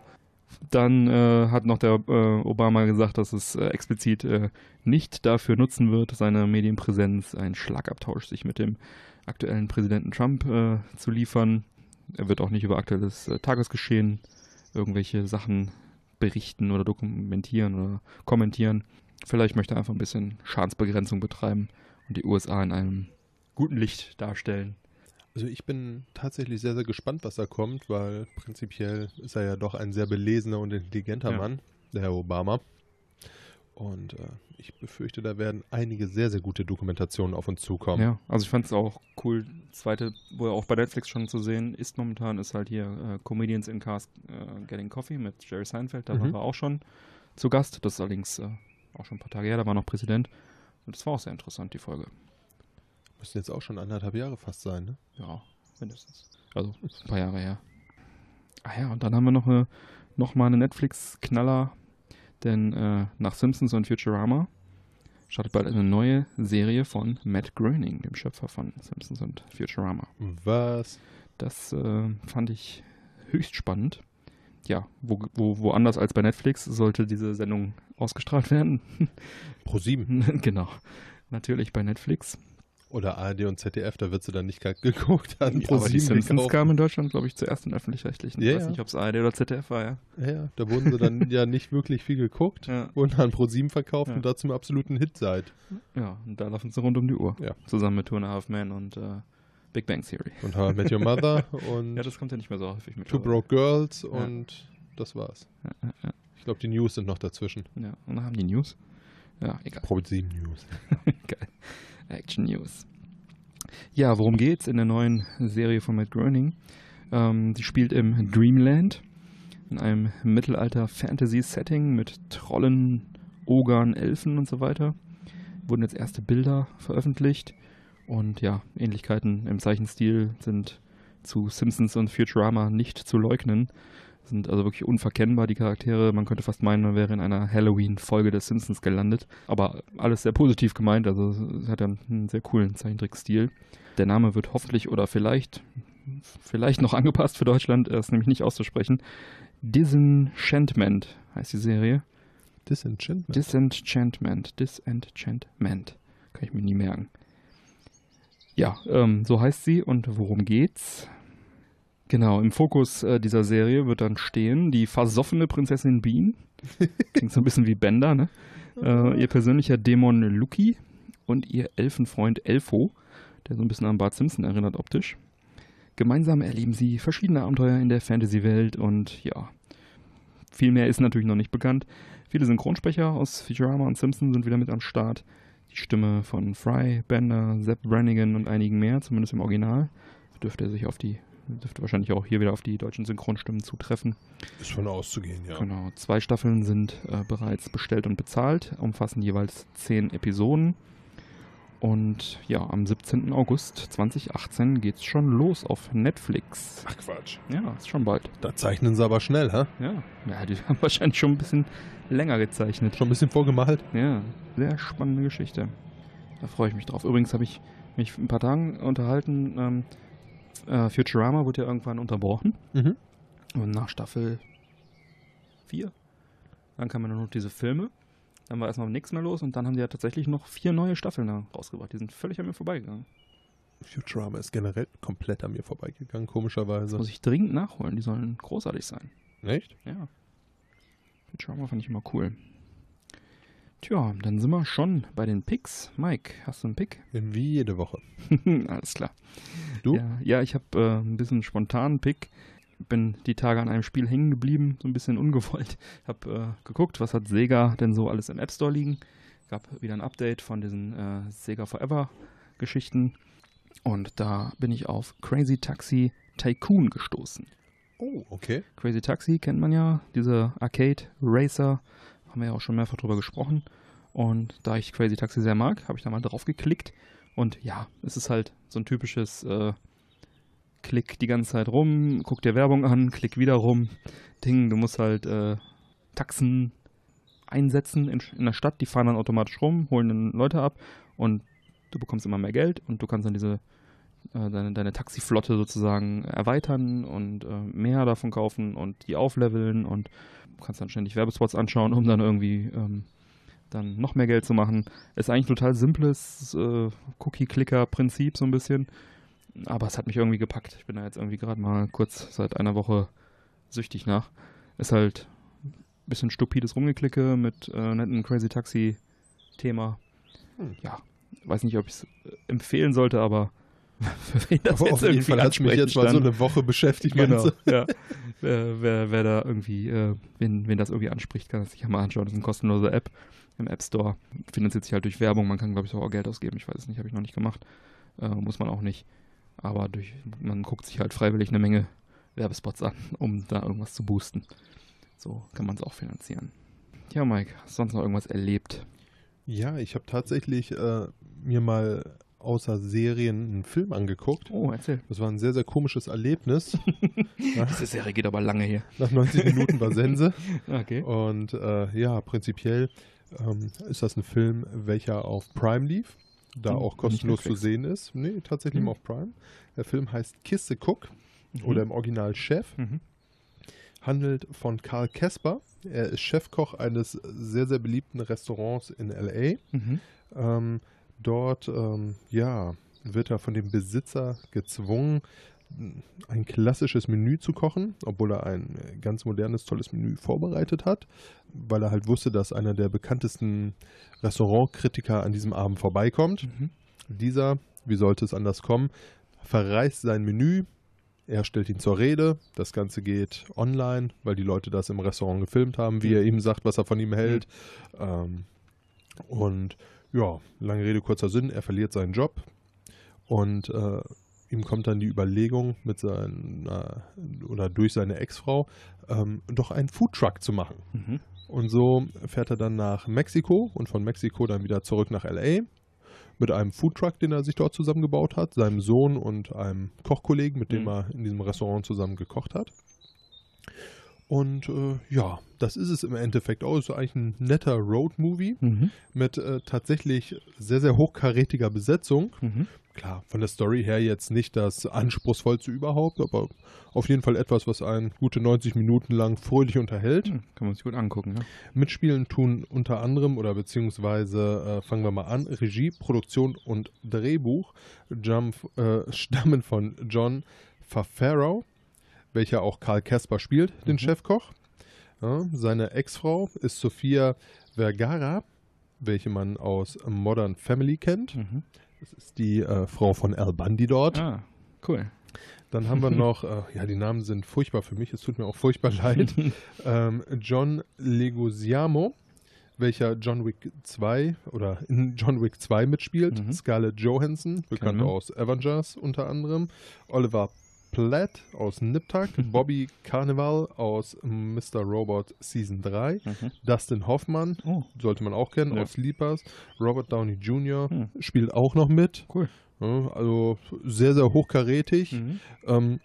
Dann äh, hat noch der äh, Obama gesagt, dass es äh, explizit äh, nicht dafür nutzen wird, seine Medienpräsenz, einen Schlagabtausch sich mit dem aktuellen Präsidenten Trump äh, zu liefern. Er wird auch nicht über aktuelles Tagesgeschehen irgendwelche Sachen berichten oder dokumentieren oder kommentieren. Vielleicht möchte er einfach ein bisschen Schadensbegrenzung betreiben und die USA in einem guten Licht darstellen. Also ich bin tatsächlich sehr, sehr gespannt, was da kommt, weil prinzipiell ist er ja doch ein sehr belesener und intelligenter Ja. Mann, der Herr Obama. Und äh, ich befürchte, da werden einige sehr, sehr gute Dokumentationen auf uns zukommen. Ja, also ich fand es auch cool. Zweite, wo er auch bei Netflix schon zu sehen ist momentan, ist halt hier äh, Comedians in Cars äh, Getting Coffee mit Jerry Seinfeld. Da Mhm. war er auch schon zu Gast. Das ist allerdings äh, auch schon ein paar Tage her, da war noch Präsident. Und das war auch sehr interessant, die Folge. Müssen jetzt auch schon anderthalb Jahre fast sein, ne? Ja, mindestens. Also ein paar Jahre her. Ah ja, und dann haben wir noch, eine, noch mal eine Netflix-Knaller, denn äh, nach Simpsons und Futurama startet bald eine neue Serie von Matt Groening, dem Schöpfer von Simpsons und Futurama. Was? Das äh, fand ich höchst spannend. Ja, wo, wo, woanders als bei Netflix sollte diese Sendung ausgestrahlt werden. Pro 7. genau. Natürlich bei Netflix. Oder ARD und ZDF, da wird sie dann nicht geguckt. An Ja, aber die Simpsons kamen in Deutschland, glaube ich, zuerst in öffentlich-rechtlichen. Ja, ich weiß ja. nicht, ob es ARD oder ZDF war, ja. Ja, ja, da wurden sie dann ja nicht wirklich viel geguckt, Ja, wurden an Pro 7 verkauft und da zum absoluten Hit seid. ja und da laufen sie rund um die Uhr. Ja. Zusammen mit Two and a Half Men und äh, Big Bang Theory. Und How I Met Your Mother und Ja, das kommt ja nicht mehr so häufig mit. Two Broke Girls und das war's. Ich glaube, die News sind noch dazwischen. ja, und dann haben die News. Ja, egal. Pro 7 News. Geil. Action News. Ja, worum geht's in der neuen Serie von Matt Groening? Ähm, die spielt im Dreamland, in einem Mittelalter-Fantasy-Setting mit Trollen, Ogern, Elfen und so weiter. Wurden jetzt erste Bilder veröffentlicht und ja, Ähnlichkeiten im Zeichenstil sind zu Simpsons und Futurama nicht zu leugnen. Sind also wirklich unverkennbar, die Charaktere. Man könnte fast meinen, man wäre in einer Halloween-Folge des Simpsons gelandet. Aber alles sehr positiv gemeint, also hat einen, einen sehr coolen Zeichentrickstil. Der Name wird hoffentlich oder vielleicht, vielleicht noch angepasst für Deutschland, er ist nämlich nicht auszusprechen. Disenchantment heißt die Serie. Disenchantment. Disenchantment. Disenchantment. Kann ich mir nie merken. Ja, ähm, so heißt sie und worum geht's? Genau, im Fokus äh, dieser Serie wird dann stehen die versoffene Prinzessin Bean. Klingt so ein bisschen wie Bender, ne? Äh, ihr persönlicher Dämon Lucky und ihr Elfenfreund Elfo, der so ein bisschen an Bart Simpson erinnert optisch. Gemeinsam erleben sie verschiedene Abenteuer in der Fantasy-Welt und ja, viel mehr ist natürlich noch nicht bekannt. Viele Synchronsprecher aus Futurama und Simpson sind wieder mit am Start. Die Stimme von Fry, Bender, Sepp Brannigan und einigen mehr, zumindest im Original. Dürfte er sich auf die, dürfte wahrscheinlich auch hier wieder auf die deutschen Synchronstimmen zutreffen. Ist von auszugehen, ja. Genau, zwei Staffeln sind äh, bereits bestellt und bezahlt, umfassen jeweils zehn Episoden. Und ja, am 17. August 2018 geht's schon los auf Netflix. Ach Quatsch. Ja, ist schon bald. Da zeichnen sie aber schnell, hä? Ja, ja die haben wahrscheinlich schon ein bisschen länger gezeichnet. Schon ein bisschen vorgemalt. Ja, sehr spannende Geschichte. Da freue ich mich drauf. Übrigens habe ich mich ein paar Tagen unterhalten. Ähm, äh, Futurama wurde ja irgendwann unterbrochen. Mhm. Und nach Staffel 4, dann kamen nur noch diese Filme. Dann war erstmal nichts mehr los und dann haben die ja tatsächlich noch vier neue Staffeln rausgebracht. Die sind völlig an mir vorbeigegangen. Futurama ist generell komplett an mir vorbeigegangen, komischerweise. Das muss ich dringend nachholen. Die sollen großartig sein. Echt? Ja. Futurama fand ich immer cool. Tja, dann sind wir schon bei den Picks. Mike, hast du einen Pick? Wie jede Woche. Alles klar. Du? Ja, ja ich habe äh, ein bisschen spontanen Pick. Bin die Tage an einem Spiel hängen geblieben, so ein bisschen ungewollt. Hab äh, geguckt, was hat Sega denn so alles im App Store liegen. Gab wieder ein Update von diesen äh, Sega Forever Geschichten. Und da bin ich auf Crazy Taxi Tycoon gestoßen. Oh, okay. Crazy Taxi kennt man ja, diese Arcade Racer, haben wir ja auch schon mehrfach drüber gesprochen. Und da ich Crazy Taxi sehr mag, habe ich da mal drauf geklickt. Und ja, es ist halt so ein typisches äh, Klick die ganze Zeit rum, guck dir Werbung an, klick wieder rum. Ding, du musst halt äh, Taxen einsetzen in, in der Stadt, die fahren dann automatisch rum, holen dann Leute ab und du bekommst immer mehr Geld und du kannst dann diese äh, deine, deine Taxiflotte sozusagen erweitern und äh, mehr davon kaufen und die aufleveln und kannst dann ständig Werbespots anschauen, um dann irgendwie ähm, dann noch mehr Geld zu machen. Ist eigentlich ein total simples äh, Cookie-Clicker-Prinzip so ein bisschen, aber es hat mich irgendwie gepackt. Ich bin da jetzt irgendwie gerade mal kurz seit einer Woche süchtig nach. Ist halt ein bisschen stupides Rumgeklicke mit äh, netten Crazy Taxi-Thema. Hm. Ja, weiß nicht, ob ich es empfehlen sollte, aber für wen das Aber jetzt auf jeden Fall hat mich jetzt mal so eine Woche beschäftigt. Genau, ja. wer, wer, wer da irgendwie, äh, wen, wen das irgendwie anspricht, kann das sich ja mal anschauen. Das ist eine kostenlose App im App Store. Finanziert sich halt durch Werbung. Man kann, glaube ich, auch Geld ausgeben. Ich weiß es nicht, habe ich noch nicht gemacht. Äh, muss man auch nicht. Aber durch, man guckt sich halt freiwillig eine Menge Werbespots an, um da irgendwas zu boosten. So kann man es auch finanzieren. Ja, Mike, hast du sonst noch irgendwas erlebt? Ja, ich habe tatsächlich äh, mir mal außer Serien einen Film angeguckt. Oh, erzähl. Das war ein sehr, sehr komisches Erlebnis. Diese Serie geht aber lange hier. Nach 90 Minuten war Sense. Okay. Und äh, ja, prinzipiell ähm, ist das ein Film, welcher auf Prime lief, da Hm, auch kostenlos zu sehen ist. Nee, tatsächlich Hm. auf Prime. Der Film heißt Kiss the Cook oder im Original Chef. Mhm. Handelt von Karl Kesper. Er ist Chefkoch eines sehr, sehr beliebten Restaurants in L.A. Mhm. Ähm, dort, ähm, ja, wird er von dem Besitzer gezwungen, ein klassisches Menü zu kochen, obwohl er ein ganz modernes, tolles Menü vorbereitet hat, weil er halt wusste, dass einer der bekanntesten Restaurantkritiker an diesem Abend vorbeikommt. Mhm. Dieser, wie sollte es anders kommen, verreist sein Menü. Er stellt ihn zur Rede. Das Ganze geht online, weil die Leute das im Restaurant gefilmt haben, wie er ihm sagt, was er von ihm hält. Ähm, und ja, lange Rede, kurzer Sinn, er verliert seinen Job und äh, ihm kommt dann die Überlegung mit seiner oder durch seine Ex-Frau, ähm, doch einen Foodtruck zu machen. Mhm. Und so fährt er dann nach Mexiko und von Mexiko dann wieder zurück nach LA mit einem Foodtruck, den er sich dort zusammengebaut hat, seinem Sohn und einem Kochkollegen, mit dem Mhm. er in diesem Restaurant zusammen gekocht hat. Und äh, ja, das ist es im Endeffekt auch. Ist eigentlich ein netter Road-Movie Mhm. mit äh, tatsächlich sehr, sehr hochkarätiger Besetzung. Mhm. Klar, von der Story her jetzt nicht das anspruchsvollste überhaupt, aber auf jeden Fall etwas, was einen gute 90 Minuten lang fröhlich unterhält. Hm, Kann man sich gut angucken, ja. Mitspielen tun unter anderem oder beziehungsweise äh, fangen wir mal an, Regie, Produktion und Drehbuch jump, äh, stammen von John Favreau, welcher auch Karl Casper spielt, den Mhm. Chefkoch. Ja, seine Ex-Frau ist Sophia Vergara, welche man aus Modern Family kennt. Mhm. Das ist die äh, Frau von Al Bundy dort. Ah, cool. Dann haben wir noch, äh, ja, die Namen sind furchtbar für mich, es tut mir auch furchtbar leid. ähm, John Leguizamo, welcher John Wick 2 oder in John Wick 2 mitspielt. Mhm. Scarlett Johansson, bekannt Genau. aus Avengers unter anderem. Oliver Platt aus Niptak. Bobby Carnival aus Mr. Robot Season 3. Mhm. Dustin Hoffmann, Oh, sollte man auch kennen, Ja. aus Sleepers. Robert Downey Jr. Hm. spielt auch noch mit. cool. Ja, also sehr, sehr hochkarätig. Mhm. Ähm,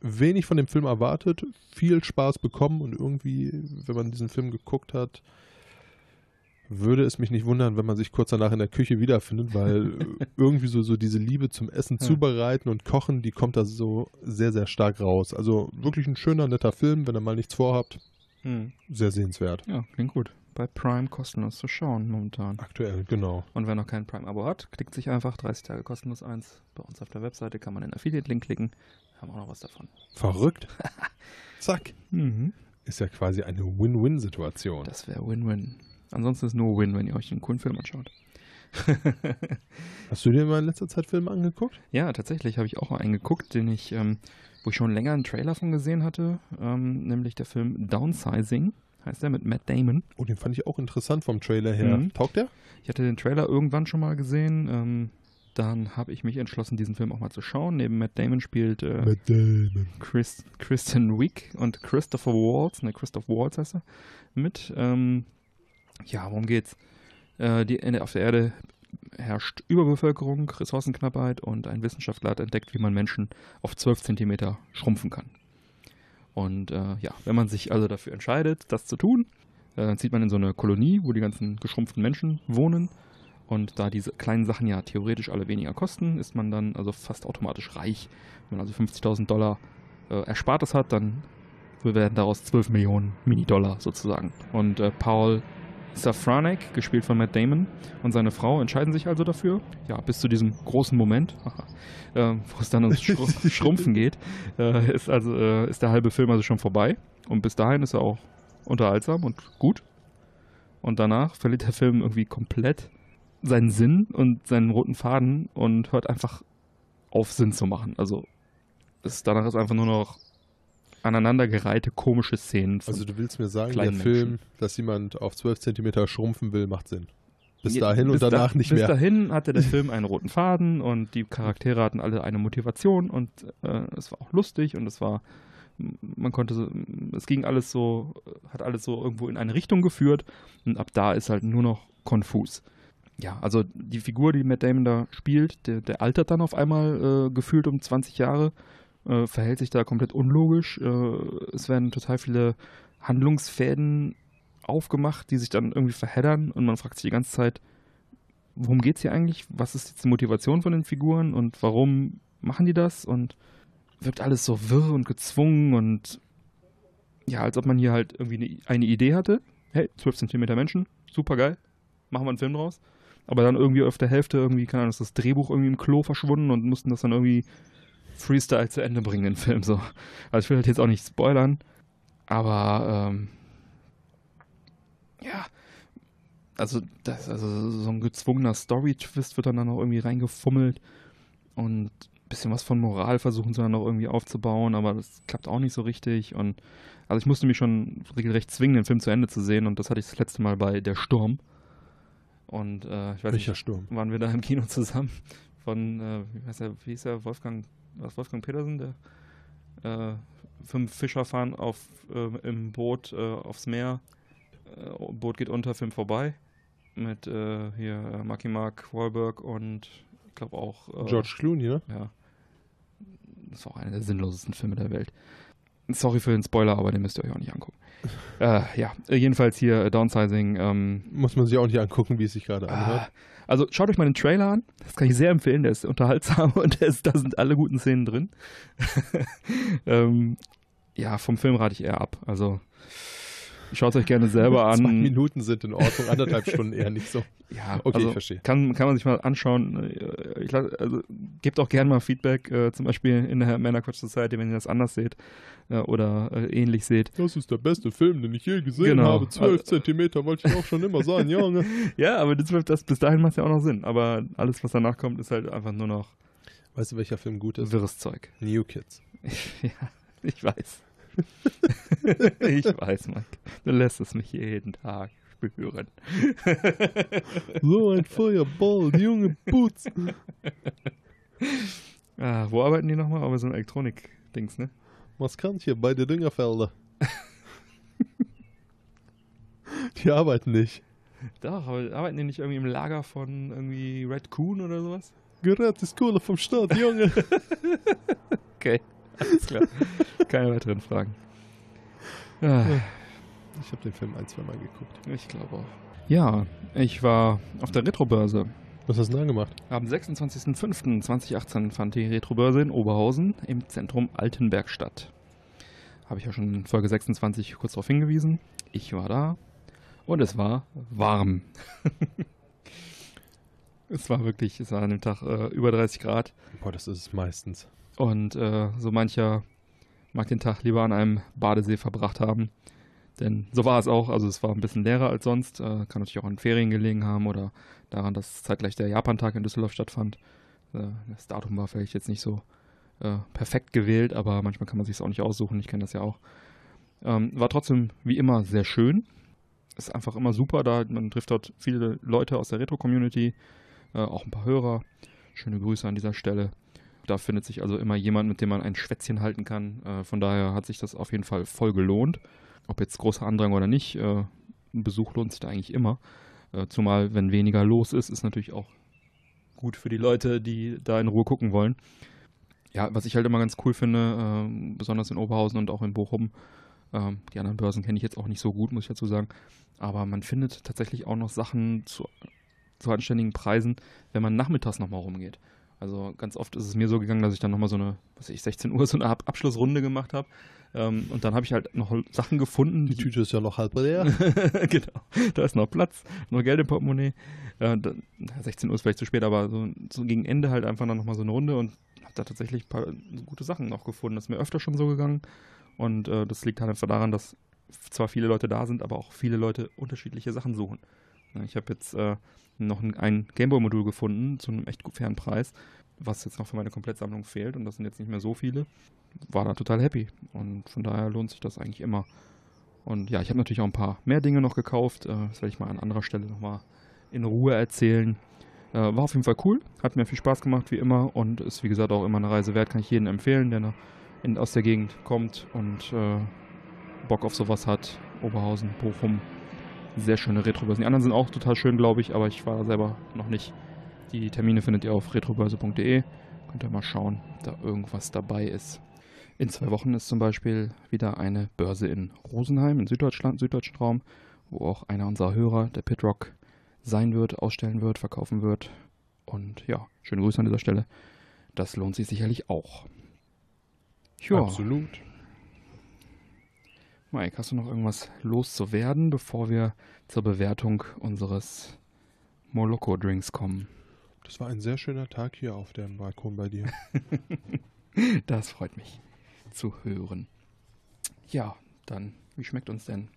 wenig von dem Film erwartet, viel Spaß bekommen und irgendwie, wenn man diesen Film geguckt hat, würde es mich nicht wundern, wenn man sich kurz danach in der Küche wiederfindet, weil irgendwie so, so diese Liebe zum Essen Ja. zubereiten und kochen, die kommt da so sehr, sehr stark raus. Also wirklich ein schöner, netter Film, wenn ihr mal nichts vorhabt, Mhm. sehr sehenswert. Ja, klingt gut. Bei Prime kostenlos zu schauen momentan. Aktuell, genau. Und wer noch kein Prime-Abo hat, klickt sich einfach 30 Tage kostenlos eins. Bei uns auf der Webseite kann man den Affiliate-Link klicken. Haben auch noch was davon. Verrückt. Zack. Mhm. Ist ja quasi eine Win-Win-Situation. Das wäre Win-Win. Ansonsten ist nur Win, wenn ihr euch einen coolen Film anschaut. Hast du dir mal in letzter Zeit Filme angeguckt? ja, tatsächlich habe ich auch einen geguckt, den ich, ähm, wo ich schon länger einen Trailer von gesehen hatte, ähm, nämlich der Film Downsizing, heißt der, mit Matt Damon. Oh, den fand ich auch interessant vom Trailer her. Mhm. Taugt der? Ich hatte den Trailer irgendwann schon mal gesehen. Ähm, dann habe ich mich entschlossen, diesen Film auch mal zu schauen. Neben Matt Damon spielt äh, Matt Damon. Chris, Kristen Wiig und Christopher Waltz, ne, Christoph Waltz heißt er, mit. Ähm, ja, worum geht's? Äh, die, in auf der Erde herrscht Überbevölkerung, Ressourcenknappheit und ein Wissenschaftler hat entdeckt, wie man Menschen auf 12 Zentimeter schrumpfen kann. Und äh, ja, wenn man sich also dafür entscheidet, das zu tun, äh, dann zieht man in so eine Kolonie, wo die ganzen geschrumpften Menschen wohnen. Und da diese kleinen Sachen ja theoretisch alle weniger kosten, ist man dann also fast automatisch reich. Wenn man also 50.000 Dollar äh, Erspartes hat, dann werden daraus 12 Millionen Mini-Dollar sozusagen. Und äh, Paul Safranek, gespielt von Matt Damon, und seine Frau entscheiden sich also dafür, ja, bis zu diesem großen Moment, äh, wo es dann ums Schru Schrumpfen geht, äh, ist, also, äh, ist der halbe Film also schon vorbei. Und bis dahin ist er auch unterhaltsam und gut. Und danach verliert der Film irgendwie komplett seinen Sinn und seinen roten Faden und hört einfach auf, Sinn zu machen. Also es, danach ist einfach nur noch aneinandergereihte komische Szenen. Also du willst mir sagen, der Film, Menschen. dass jemand auf 12 Zentimeter schrumpfen will, macht Sinn. Bis dahin bis und danach da, nicht bis mehr. dahin hatte der Film einen roten Faden und die Charaktere hatten alle eine Motivation und äh, es war auch lustig und es war, man konnte so, es ging alles so, hat alles so irgendwo in eine Richtung geführt und ab da ist halt nur noch konfus. ja, also die Figur, die Matt Damon da spielt, der, der altert dann auf einmal äh, gefühlt um 20 Jahre, äh, verhält sich da komplett unlogisch. Äh, es werden total viele Handlungsfäden aufgemacht, die sich dann irgendwie verheddern und man fragt sich die ganze Zeit, worum geht es hier eigentlich? Was ist jetzt die Motivation von den Figuren und warum machen die das? Und wirkt alles so wirr und gezwungen und ja, als ob man hier halt irgendwie eine, Idee hatte. Hey, 12 cm Menschen, super geil, machen wir einen Film draus. Aber dann irgendwie auf der Hälfte irgendwie, keine Ahnung, ist das Drehbuch irgendwie im Klo verschwunden und mussten das dann irgendwie Freestyle zu Ende bringen, den Film so. Also ich will halt jetzt auch nicht spoilern, aber ähm, ja, also, das, also so ein gezwungener Story-Twist wird dann, dann noch irgendwie reingefummelt und ein bisschen was von Moral versuchen sie dann noch irgendwie aufzubauen, aber das klappt auch nicht so richtig und also ich musste mich schon regelrecht zwingen, den Film zu Ende zu sehen und das hatte ich das letzte Mal bei Der Sturm und äh, ich weiß Welcher nicht, Sturm? waren wir da im Kino zusammen von, äh, wie, heißt der, wie hieß der, Wolfgang, was, Wolfgang Petersen, der äh, fünf Fischer fahren auf, äh, im Boot äh, aufs Meer, äh, Boot geht unter, Film vorbei, mit äh, hier äh, Marky Mark Wahlberg und ich glaube auch George Clooney, ne? ja. Das war auch einer der sinnlosesten Filme der Welt. Sorry für den Spoiler, aber den müsst ihr euch auch nicht angucken. äh, ja, jedenfalls hier Downsizing. Ähm, Muss man sich auch nicht angucken, wie es sich gerade ah, anhört. Also schaut euch mal den Trailer an. Das kann ich sehr empfehlen. Der ist unterhaltsam und ist, da sind alle guten Szenen drin. ähm, ja, vom Film rate ich eher ab. Also schaut euch gerne selber Zwei an. Minuten sind in Ordnung, anderthalb Stunden eher nicht so. Ja, Okay, also ich verstehe. Kann, kann man sich mal anschauen. Äh, Ich, also, gebt auch gerne mal Feedback, äh, zum Beispiel in der Männerquatsch Society, wenn ihr das anders seht äh, oder äh, ähnlich seht. Das ist der beste Film, den ich je gesehen Genau. habe. Zwölf Zentimeter wollte ich auch schon immer sein, Junge. Ja, aber das, das, bis dahin macht ja auch noch Sinn. Aber alles, was danach kommt, ist halt einfach nur noch Weißt du, welcher Film gut ist? wirres Zeug. New Kids. ja, ich weiß. ich weiß, Mike. Du lässt es mich jeden Tag spüren. So ein Feuerball, junge Putz. ah, wo arbeiten die nochmal? Aber so ein Elektronik-Dings, ne? Was kann ich hier bei der Düngerfelder? Die arbeiten nicht. Doch, aber arbeiten die nicht irgendwie im Lager von irgendwie Red Coon oder sowas? Gerät ist Kohle vom Staat, Junge. Okay, alles klar. Keine weiteren Fragen. Ah, Ich habe den Film ein, zwei Mal geguckt. ich glaube auch. Ja, ich war auf der Retrobörse. Was hast du denn da gemacht? Am 26.05.2018 fand die Retrobörse in Oberhausen im Zentrum Altenberg statt. Habe ich ja schon in Folge 26 kurz darauf hingewiesen. Ich war da und es war warm. es war wirklich, es war an dem Tag äh, über 30 Grad Boah, das ist es meistens. Und äh, so mancher mag den Tag lieber an einem Badesee verbracht haben. Denn so war es auch, also es war ein bisschen leerer als sonst, äh, kann natürlich auch an Ferien gelegen haben oder daran, dass zeitgleich der Japantag in Düsseldorf stattfand. Äh, das Datum war vielleicht jetzt nicht so äh, perfekt gewählt, aber manchmal kann man sich es auch nicht aussuchen, ich kenne das ja auch. Ähm, war trotzdem wie immer sehr schön. Ist einfach immer super da, man trifft dort viele Leute aus der Retro-Community, äh, auch ein paar Hörer. Schöne Grüße an dieser Stelle. Da findet sich also immer jemand, mit dem man ein Schwätzchen halten kann. Äh, von daher hat sich das auf jeden Fall voll gelohnt. Ob jetzt großer Andrang oder nicht, äh, ein Besuch lohnt sich da eigentlich immer. Äh, zumal, wenn weniger los ist, ist natürlich auch gut für die Leute, die da in Ruhe gucken wollen. Ja, was ich halt immer ganz cool finde, ähm, besonders in Oberhausen und auch in Bochum, ähm, die anderen Börsen kenne ich jetzt auch nicht so gut, muss ich dazu sagen, aber man findet tatsächlich auch noch Sachen zu, zu anständigen Preisen, wenn man nachmittags nochmal rumgeht. Also ganz oft ist es mir so gegangen, dass ich dann nochmal so eine, was weiß ich, 16 Uhr so eine Ab Abschlussrunde gemacht habe. Ähm, und dann habe ich halt noch Sachen gefunden, Die Tüte ist ja noch halb leer. genau, da ist noch Platz, noch Geld im Portemonnaie. Äh, da, 16 Uhr ist vielleicht zu spät, aber so, so gegen Ende halt einfach dann nochmal so eine Runde und habe da tatsächlich ein paar gute Sachen noch gefunden. Das ist mir öfter schon so gegangen. Und äh, das liegt halt einfach daran, dass zwar viele Leute da sind, aber auch viele Leute unterschiedliche Sachen suchen. Ja, Ich habe jetzt äh, noch ein, ein Gameboy-Modul gefunden zu einem echt fairen Preis, was jetzt noch für meine Komplettsammlung fehlt und das sind jetzt nicht mehr so viele. War da total happy und von daher lohnt sich das eigentlich immer. Und ja, ich habe natürlich auch ein paar mehr Dinge noch gekauft. Äh, das werde ich mal an anderer Stelle nochmal in Ruhe erzählen. Äh, war auf jeden Fall cool, hat mir viel Spaß gemacht wie immer und ist wie gesagt auch immer eine Reise wert, kann ich jedem empfehlen, der aus der Gegend kommt und äh, Bock auf sowas hat. Oberhausen, Bochum, sehr schöne Retrobörsen. Die anderen sind auch total schön, glaube ich, aber ich war selber noch nicht. Die Termine findet ihr auf retrobörse.de. Könnt ihr mal schauen, ob da irgendwas dabei ist. In zwei Wochen ist zum Beispiel wieder eine Börse in Rosenheim, in Süddeutschland, süddeutschen Raum, wo auch einer unserer Hörer, der Pitrock, sein wird, ausstellen wird, verkaufen wird. Und ja, schöne Grüße an dieser Stelle. Das lohnt sich sicherlich auch. Ja. Absolut. Mike, hast du noch irgendwas loszuwerden, bevor wir zur Bewertung unseres Moloko-Drinks kommen? Das war ein sehr schöner Tag hier auf dem Balkon bei dir. das freut mich zu hören. Ja, dann, wie schmeckt uns denn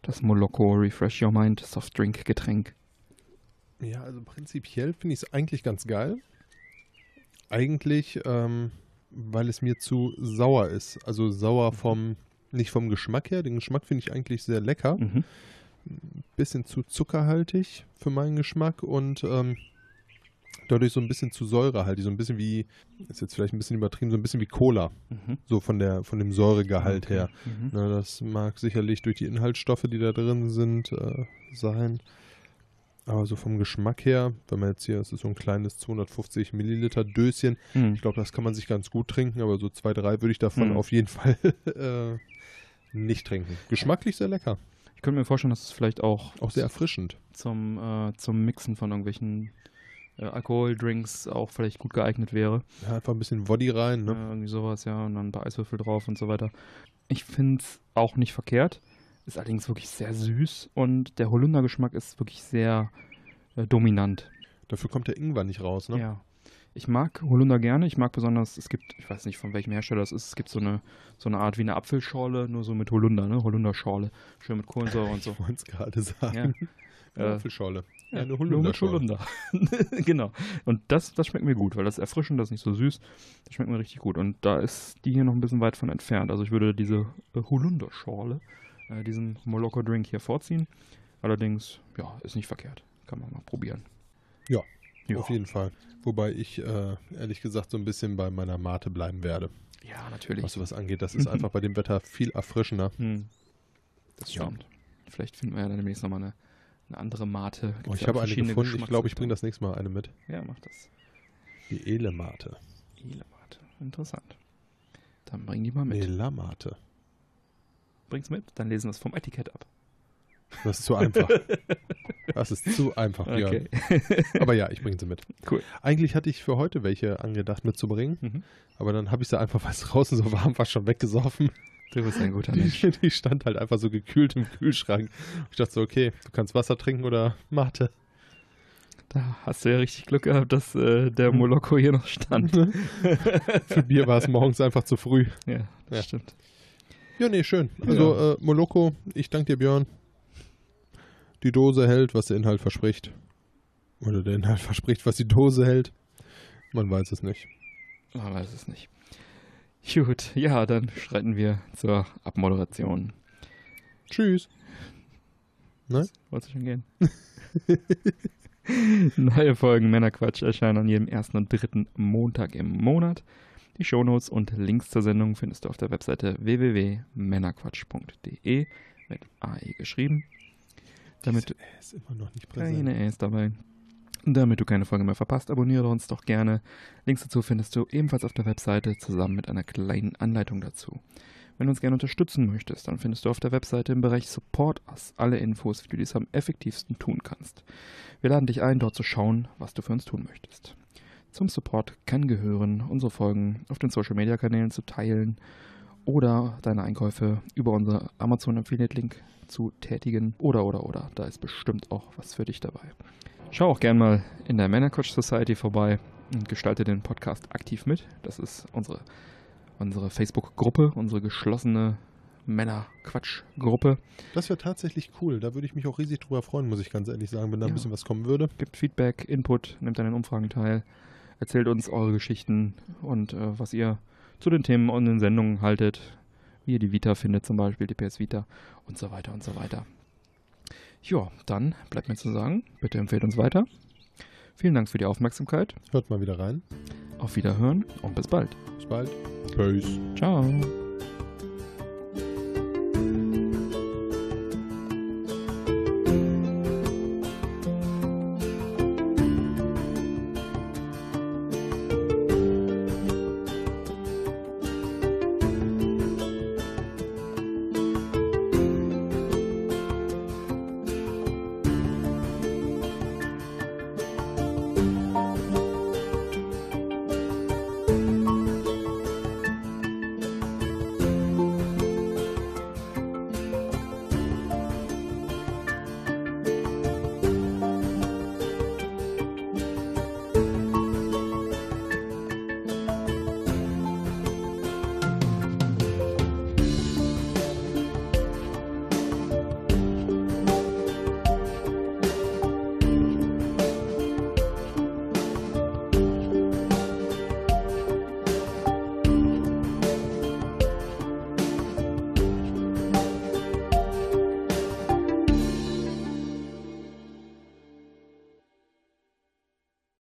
das Moloko Refresh Your Mind Soft Drink Getränk? Ja, also prinzipiell finde ich es eigentlich ganz geil. Eigentlich, ähm, weil es mir zu sauer ist. Also sauer mhm. vom, nicht vom Geschmack her. Den Geschmack finde ich eigentlich sehr lecker. Mhm. Bisschen zu zuckerhaltig für meinen Geschmack und ähm, dadurch so ein bisschen zu säurehaltig, so ein bisschen wie, ist jetzt vielleicht ein bisschen übertrieben, so ein bisschen wie Cola, mhm. so von der von dem Säuregehalt okay. her. Mhm. Na, das mag sicherlich durch die Inhaltsstoffe, die da drin sind, äh, sein. Aber so vom Geschmack her, wenn man jetzt hier, es ist so ein kleines 250 Milliliter Döschen, mhm. ich glaube, das kann man sich ganz gut trinken, aber so zwei, drei würde ich davon mhm. auf jeden Fall äh, nicht trinken. Geschmacklich sehr lecker. Ich könnte mir vorstellen, dass es vielleicht auch, auch sehr erfrischend zum, äh, zum Mixen von irgendwelchen äh, Alkoholdrinks auch vielleicht gut geeignet wäre. Ja, einfach ein bisschen Body rein, ne? Ja, irgendwie sowas, ja, und dann ein paar Eiswürfel drauf und so weiter. Ich finde es auch nicht verkehrt. Ist allerdings wirklich sehr süß und der Holundergeschmack ist wirklich sehr äh, dominant. Dafür kommt der Ingwer nicht raus, ne? Ja. Ich mag Holunder gerne. Ich mag besonders, es gibt, ich weiß nicht von welchem Hersteller das ist, es gibt so eine, so eine Art wie eine Apfelschorle, nur so mit Holunder, ne? Holunderschorle. Schön mit Kohlensäure und so. Ich wollte es gerade sagen. Ja. Äh, Apfelschorle. Ja, eine Holunder. Holunder. genau. Und das, das schmeckt mir gut, weil das ist erfrischend, das ist nicht so süß. Das schmeckt mir richtig gut. Und da ist die hier noch ein bisschen weit von entfernt. Also ich würde diese äh, Holunderschorle äh, diesen Moloko-Drink hier vorziehen. Allerdings, ja, ist nicht verkehrt. Kann man mal probieren. Ja, ja. auf jeden Fall. Wobei ich äh, ehrlich gesagt so ein bisschen bei meiner Mate bleiben werde. Ja, natürlich. Was sowas angeht, das ist einfach bei dem Wetter viel erfrischender. Hm. Das stimmt. Ja. Vielleicht finden wir ja dann demnächst nochmal eine, eine andere Mate. Oh, ich habe eine gefunden. Ich glaube, ich bringe das nächste Mal eine mit. Ja, mach das. Die Ele-Mate. Ele-Mate. Interessant. Dann bring die mal mit. Elamate bring's mit, dann lesen wir es vom Etikett ab. Das ist zu einfach. Das ist zu einfach, Björn. Okay. Aber ja, ich bringe sie mit. Cool. Eigentlich hatte ich für heute welche angedacht mitzubringen, mhm. aber dann habe ich sie einfach, weil es draußen so warm war, schon weggesoffen. Du bist ein guter Mensch. Die, die stand halt einfach so gekühlt im Kühlschrank. Ich dachte so, okay, du kannst Wasser trinken oder Mate. Da hast du ja richtig Glück gehabt, dass äh, der mhm. Moloko hier noch stand. Für Bier war es morgens einfach zu früh. Ja, das ja. stimmt. Ja, nee, schön. Also ja. äh, Moloko, ich danke dir, Björn. Die Dose hält, was der Inhalt verspricht. Oder der Inhalt verspricht, was die Dose hält. Man weiß es nicht. Man weiß es nicht. Gut, ja, dann schreiten wir zur Abmoderation. Tschüss. Nein? Wolltest du schon gehen? Neue Folgen Männerquatsch erscheinen an jedem ersten und dritten Montag im Monat. Die Shownotes und Links zur Sendung findest du auf der Webseite www.männerquatsch.de mit AE geschrieben. Damit ist immer noch nicht präsent. Keine ist dabei. Damit du keine Folge mehr verpasst, abonniere uns doch gerne. Links dazu findest du ebenfalls auf der Webseite zusammen mit einer kleinen Anleitung dazu. Wenn du uns gerne unterstützen möchtest, dann findest du auf der Webseite im Bereich Support Us alle Infos, wie du dies am effektivsten tun kannst. Wir laden dich ein, dort zu schauen, was du für uns tun möchtest. Zum Support kann gehören, unsere Folgen auf den Social Media Kanälen zu teilen oder deine Einkäufe über unser Amazon Affiliate Link zu tätigen oder oder oder. Da ist bestimmt auch was für dich dabei. Schau auch gern mal in der Männercoach Society vorbei und gestalte den Podcast aktiv mit. Das ist unsere, unsere Facebook-Gruppe, unsere geschlossene Männer-Quatsch-Gruppe. Das wäre tatsächlich cool. Da würde ich mich auch riesig drüber freuen, muss ich ganz ehrlich sagen, wenn da ja. ein bisschen was kommen würde. Gibt Feedback, Input, nimmt an den Umfragen teil. Erzählt uns eure Geschichten und äh, was ihr zu den Themen und den Sendungen haltet. Wie ihr die Vita findet, zum Beispiel die PS Vita und so weiter und so weiter. Ja, dann bleibt mir zu sagen, bitte empfehlt uns weiter. Vielen Dank für die Aufmerksamkeit. Hört mal wieder rein. Auf Wiederhören und bis bald. Bis bald. Peace. Ciao.